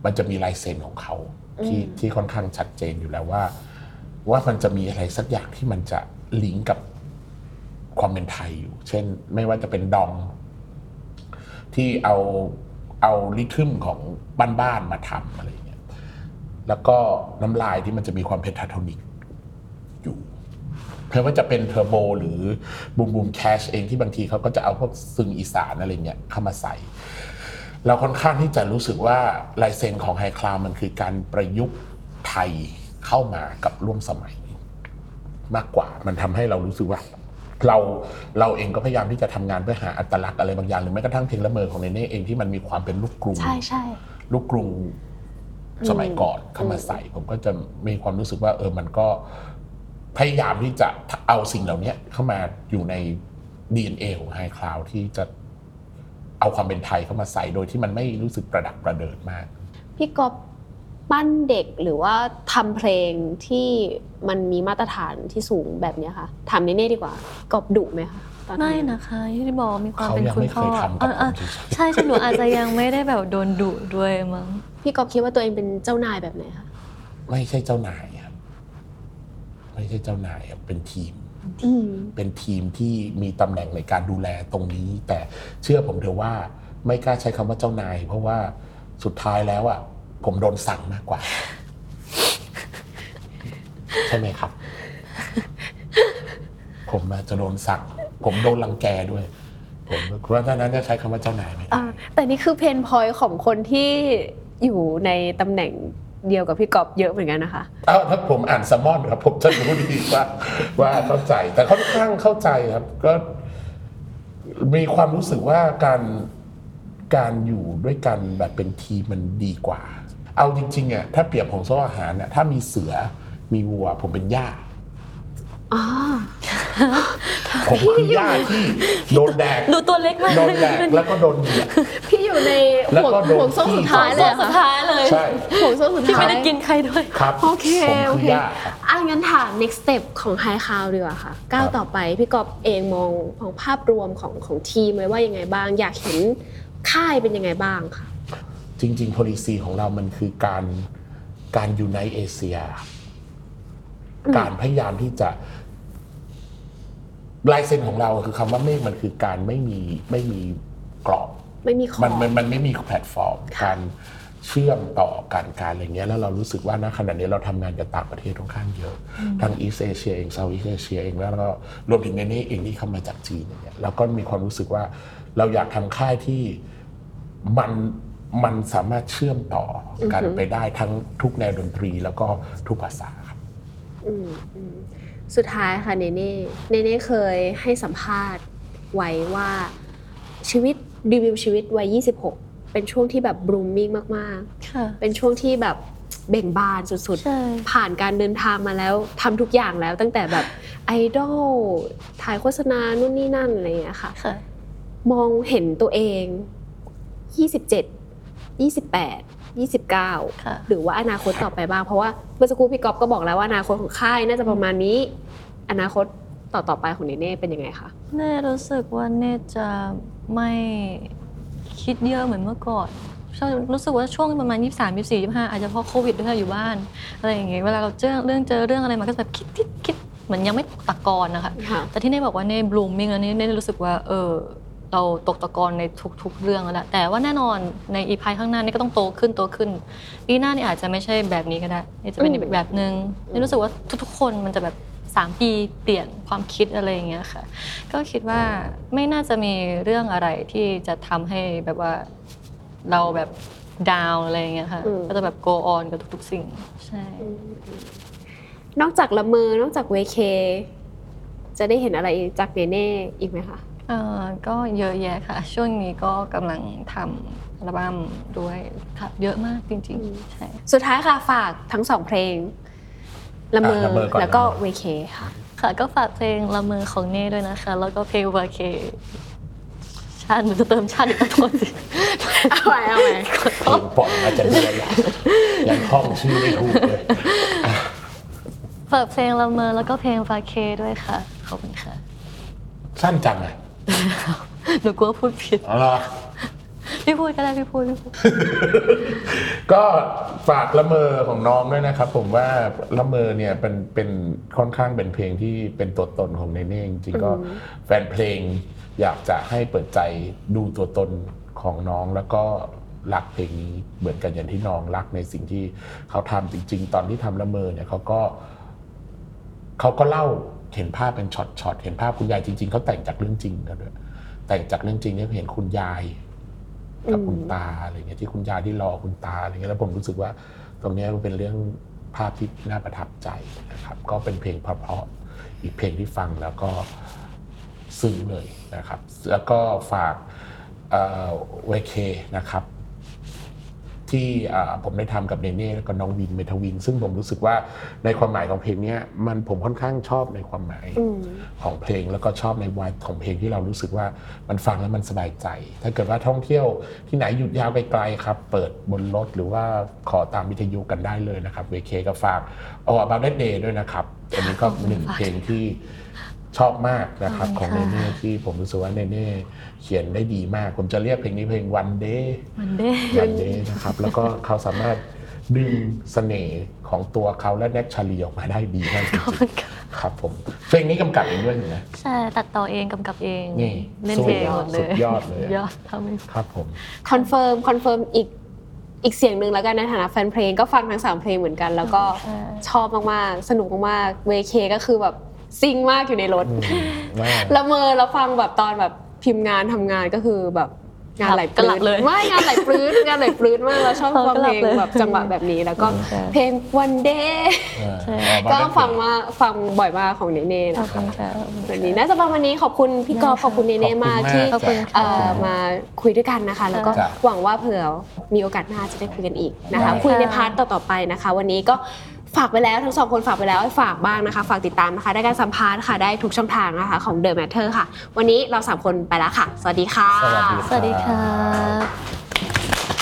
C: มันจะมีลายเซ็นของเขาที่ที่ค่อนข้างชัดเจนอยู่แล้วว่า ว่ามันจะมีอะไรสักอย่างที่มันจะลิงก์กับความเป็นไทยอยู่ เช่น ไม่ว่าจะเป็นดอง ที่เอา เอา rhythm ของบ้านๆมาทำอะไรอย่างเงี้ยแล้วก็น้ำลายที่มันจะมีความ pentatonic อยู่ไม่ว่าจะเป็นเทอร์โบหรือ Boom Boom Cash เองที่บางทีเขาก็จะเอาพวกซึงอีสานอะไรเงี้ยเข้ามาใส่เราค่อนข้างที่จะรู้สึกว่าลายเซ็นของ High Cloud มันคือการประยุกต์ไทยเข้ามากับร่วมสมัย มากกว่ามันทำให้เรารู้สึกว่า เราเราเองก็พยายามที่จะทำงานเพื่อหาอัตลักษณ์อะไรบางอย่างหรือแม้กระทั่งเพลงละเมอของเนเน่เองที่มันมีความเป็นลูกกรุง
A: ใช่ใช่
C: ลูกกรุงสมัยก่อนเข้ามาใส่ ผมก็จะมีความรู้สึกว่า เออมันก็พยายามที่จะเอาสิ่งเหล่านี้เข้ามาอยู่ใน DNA ของไฮคลาวที่จะเอาความเป็นไทยเข้ามาใส่โดยที่มันไม่รู้สึกประดักประเดิดมาก
A: พี่ก๊อฟ ปั้นเด็กหรือว่าทำเพลงที่มันมีมาตรฐานที่สูงแบบเนี้ยค่ะทำเน่ๆดีกว่าก๊อฟดุไหมคะตอนทำ
B: ไม่นะคะที่ที่บอกมีความ
C: เขา
B: เป็น
C: ยัง
B: คุณ
C: ไม่เค
B: พ่อย
C: ทำกับ
B: เออ
C: ผม
B: ๆใช่ใช่หนูอาจจะยังไม่ได้แบบโดนดุด้วยมั้ง
A: พี่ก๊อฟคิดว่าตัวเองเป็นเจ้านายแบบไหนคะ
C: ไม่ใช่เจ้านายครับไม่ใช่เจ้านายครับเป็นทีม
A: อืม
C: เป็นทีมที่มีตำแหน่งในการดูแลตรงนี้ แต่เชื่อผมเถอะว่าไม่กล้าใช้คำว่าเจ้านาย เพราะว่าสุดท้ายแล้วอะ ผมโดนสั่งมากกว่า ใช่ไหมครับ ผมอาจจะโดนสั่ง ผมโดนรังแกด้วย ผมว่าถ้านั้นจะใช้คำว่าเจ้านายไหม
A: อ่าแต่นี่คือเพนพอยของคนที่อยู่ในตำแหน่งเดียวกับพี่ก๊อฟเยอะเหมือนกันนะคะ
C: เอ้าถ้าผมอ่านแซมมอนครับผมจะรู้ดีว่า ว่าเข้าใจ แต่ค่อนข้างเข้าใจครับ ก็มีความรู้สึกว่าการการอยู่ด้วยกันแบบเป็นทีมมันดีกว่า เอาจริงๆอะถ้าเปรียบของโซ่อาหารเนี่ยถ้ามีเสือมีวัว ผมเป็นหญ้า
A: อ๋อ
C: ผมคือหญ้าที่โดนแดก
B: ดูตัวเล็กมาก
C: โดนแดกแล้วก็โดนเหยียด
A: พี่อยู่ใน
C: แล้ว
A: ห่วง
C: ก็โดน
A: ห่วงโซ่
C: ที่
A: สุดท้ายเลย
B: สุ
A: อะ
B: ด
A: ค่ะ
B: ท้ายเลย
C: ใช่
A: ห่วงโซ่สุด
B: ที่
A: ท้าย
B: ไม่ได้กินใครด้วย
C: ครับ
A: โอเค
C: ผม
A: โอ
C: คือ
A: เค
C: หญ้าครับ
A: อะงั้นถาม next step ของ High Cloud ดีกว่าค่ะก้าว
C: ครับ
A: ต่อไปพี่กอบเองมองมองภาพรวมของของทีมเลยว่ายังไงบ้าง อยากเห็นค่ายเป็นยังไงบ้างค่ะ
C: จริง ๆ policy ของเรามันคือการการยูไนเอเชีย การพยายามที่จะลายเซ็นของเราคือคำว่าเมฆมันคือการไม่มีไม่มีกรอบ
A: ไม่มีขอ
C: มัน
A: ง
C: มันมันไม่มีแพลตฟอร์ม
A: ค่ะ
C: การเชื่อมต่อกันการอะไรเงี้ยแล้วเรารู้สึกว่าณขณะนี้เราทำงานกับต่างประเทศค่อนข้างเยอะทั้งอีสเอเชียเอง Southeast Asia เองแล้วก็รวมถึงเนเน่เองที่เข้ามาจากจีนอย่างเงี้ยเราก็มีความรู้สึกว่าเราอยากทำค่ายที่มัน มันสามารถเชื่อมต่อกันไปได้ทั้งทุกแนวดนตรีแล้วก็ทุกภาษาครับ
A: อืมอืมสุดท้ายค่ะเนเน่เนเน่เคยให้สัมภาษณ์ไว้ว่าชีวิตรีวิวชีวิตวัย 26 เป็นช่วงที่แบบ blooming มาก
B: ค่ะ
A: ๆเป็นช่วงที่แบบเบ่งบานสุด
B: ใช่
A: ๆผ่านการเดินทางมาแล้วทำทุกอย่างแล้วตั้งแต่แบบไอดอลถ่ายโฆษณานู่นนี่นั่นอะไรอย่างเงี้ยค่ะ
B: ค่ะ
A: มองเห็นตัวเอง 27 28 29
B: ค่ะ
A: หรือว่าอนาคตต่อไปบ้าง เพราะว่าเมื่อสักครู่พี่ก๊อฟก็บอกแล้วว่าอนาคตของค่ายน่าจะประมาณนี้ อนาคตต่อต่อๆไปของเนเน่เป็นยังไงคะ
B: เน่รู้สึกว่าเน่จะไม่คิดเยอะเหมือนเมื่อก่อนชอบรู้สึกว่าช่วงประมาณ 23 24 25 อาจจะเพราะโควิดด้วยค่ะอยู่บ้านอะไรอย่างเงี้ยเวลาเราเจอเรื่องเจอเรื่องอะไรมาก็จะแบบคิดคิดคิดเหมือนยังไม่ตะกอนนะคะ
A: ค่ะ
B: แต่ที่เน่บอกว่าเน่บลูมมิ่งแล้วเน่เน่รู้สึกว่าเออ เราตกตะกอนในทุกๆ เรื่องแล้วแหละแต่ว่าแน่นอนในอีพีข้างหน้านี่ก็ต้องโตขึ้นโตขึ้นปีหน้านี่อาจจะไม่ใช่แบบนี้ก็ได้นี่จะเป็นอีกแบบหนึ่งนี่รู้สึกว่าทุกๆ คนมันจะแบบสามปีเปลี่ยนความคิดอะไรอย่างเงี้ยค่ะ ก็คิดว่าไม่น่าจะมีเรื่องอะไรที่จะทำให้แบบว่าเราแบบ down อะไรอย่างเงี้ยค่ะ
A: อืม
B: ก็จะแบบ go on กับทุกๆ สิ่งใช่
A: นอกจากละเมอนอกจากเวเค จะได้เห็นอะไรจากเนเน่อีกไหมคะ
B: เอ่อก็เยอะแยะค่ะ ช่วงนี้ก็กำลังทำอัลบั้มด้วยค่ะเยอะมากจริง ๆ ใช่
A: สุดท้ายค่ะฝากทั้งสองเพลงละเมอ
C: อะละเมอก่อน
A: แล้วก็
C: ละเมอ
A: เวเคค่ะ
B: ค่ะก็ฝากเพลงละเมอของเน่ด้วยนะคะ แล้วก็เพลงวาเค ชาติหนูจะเติมชาติอีกขอโทษสิ
A: เอาไว้เอาไว้
C: เพลงปล่อยมาจะเดือยอะยังท่องชื่อไม่ถูกเลย
B: ฝากเพลงละเมอแล้วก็เพลงวาเคด้วยค่ะ ขอบคุณค่ะ
C: สั้นจังอะ
B: หนูกลัวพูดผิด
C: เอาล่ะ
B: พี่พูดก็ได้พี่พูดพี่พูด
C: ก็ฝากละเมอของน้องด้วยนะครับผมว่าละเมอเนี่ยเป็นเป็นค่อนข้างเป็นเพลงที่เป็นตัวตนของเนเน่จริงๆก็แฟนเพลงอยากจะให้เปิดใจดูตัวตนของน้องแล้วก็รักเพลงนี้เหมือนกันอย่างที่น้องรักในสิ่งที่เขาทำจริง ๆ ตอนที่ทำละเมอเนี่ยเขาก็เขาก็เล่า เห็นภาพเป็นช็อตๆเห็นภาพคุณยายจริง ๆเขาแต่งจากเรื่องจริงกันด้วยแต่งจากเรื่องจริงเนี่ยเห็นคุณยายกับคุณตาอะไรเงี้ยที่คุณยายที่รอคุณตาอะไรเงี้ยแล้วผมรู้สึกว่า ตรงเนี้ยมันเป็นเรื่องภาพที่น่าประทับใจนะครับ ก็เป็นเพลงเพราะๆอีกเพลงที่ฟังแล้วก็ซึ้งเลยนะครับ แล้วก็ฝากเวเคนะครับ ที่อ่าผมได้ทำกับเนเน่แล้วก็น้องวินเมทวิน ซึ่งผมรู้สึกว่าในความหมายของเพลงเนี้ยมันผมค่อนข้างชอบในความหมาย
A: อืม
C: ของเพลงแล้วก็ชอบในวายของเพลงที่เรารู้สึกว่ามันฟังแล้วมันสบายใจ ถ้าเกิดว่าท่องเที่ยวที่ไหนหยุดยาวไกลๆครับ เปิดบนรถหรือว่าขอตามวิทยุกันได้เลยนะครับเวเคก็ฝากเอาบาร์เดเดย์ด้วยนะครับอันนี้ก็หนึ่งเพลงที่ ชอบมากนะครับ
B: ข
C: ข
B: อ
C: อบง
B: คุ
C: เน
B: ณค่ะ
C: เน่ที่ผมรู้สึกว่าเนเน่เขียนได้ดีมาก ผมจะเรียกเพลงนี้เพลง one day
B: มันเด้
C: วันเดย์นะครับแล้วก็เขาสามารถดึงเสน่ห์ของตัวเขาและแน็กชาลีออกมาได้ดีมากจริงๆครับผมเพลงนี้กำกับเองด้วยถูกไหม
B: ใช่ตัดต่อเองกำกับเอง
C: นี่
B: เล่นเพลงหมดเลย
C: สุดยอดเลย
B: ยอดทำให้
C: ครับผม
A: คอนเฟิร์มคอนเฟิร์มอีกอีกเสียงหนึ่งแล้วกันในฐานะแฟนเพลงก็ฟังทั้งสามเพลงเหมือนกัน แล้วก็
B: ใช่
A: ชอบมากๆสนุกมากๆเวเคก็คือแบบ ซิงมากอยู่ในรถ
C: ว่า
A: ละเมอแล้วฟังแบบตอนแบบพิมพ์งานทำงานก็คือแบบงานไหลป
B: ก็
A: ลื้
B: หลั
A: ด
B: บเลย
A: ไม่งานไหลปลื้ดงานไหลปลื้ดมากแล้วชอบ
B: เรา
A: ฟัง
B: ก็ห
A: เพ
B: ลั
A: ล
B: บ
A: ง
B: เลย
A: แบบจังหวะแบบนี้แล้วก็
B: ใช่
A: เพลง one day
C: เออ
B: ใช่
C: เอามา
A: ก็
C: ได้
A: ฟังมาฟังบ่อยมากของเนเน่
B: ขอบ
A: นะ
B: คะณค่ะ
A: วันนี้น่าจะประมาณนี้ขอบคุณพี่กอล์ฟขอบคุณเนเน่มากที่
B: ขอบคุณค่ะเอ่
A: อมาคุยด้วยกันนะคะ แล้วก็
C: จ้ะ
A: หวังว่าเผื่อมีโอกาสหน้าจะได้คุยกันอีกนะคะ
B: ได้ค่ะ
A: คุยใน part ต่อๆไปนะคะ วันนี้ก็ ฝากไปแล้วทั้งสองคนฝากไปแล้วให้ฝากบ้างนะคะ ฝากติดตามนะคะ ได้การสัมภาษณ์ค่ะได้ทุกช่องทางนะคะของ The Matter ค่ะ วันนี้เราสามคนไปแล้วค่ะ สวัสดีค่ะ
C: สวัสดี
B: สวัสดีค่ะ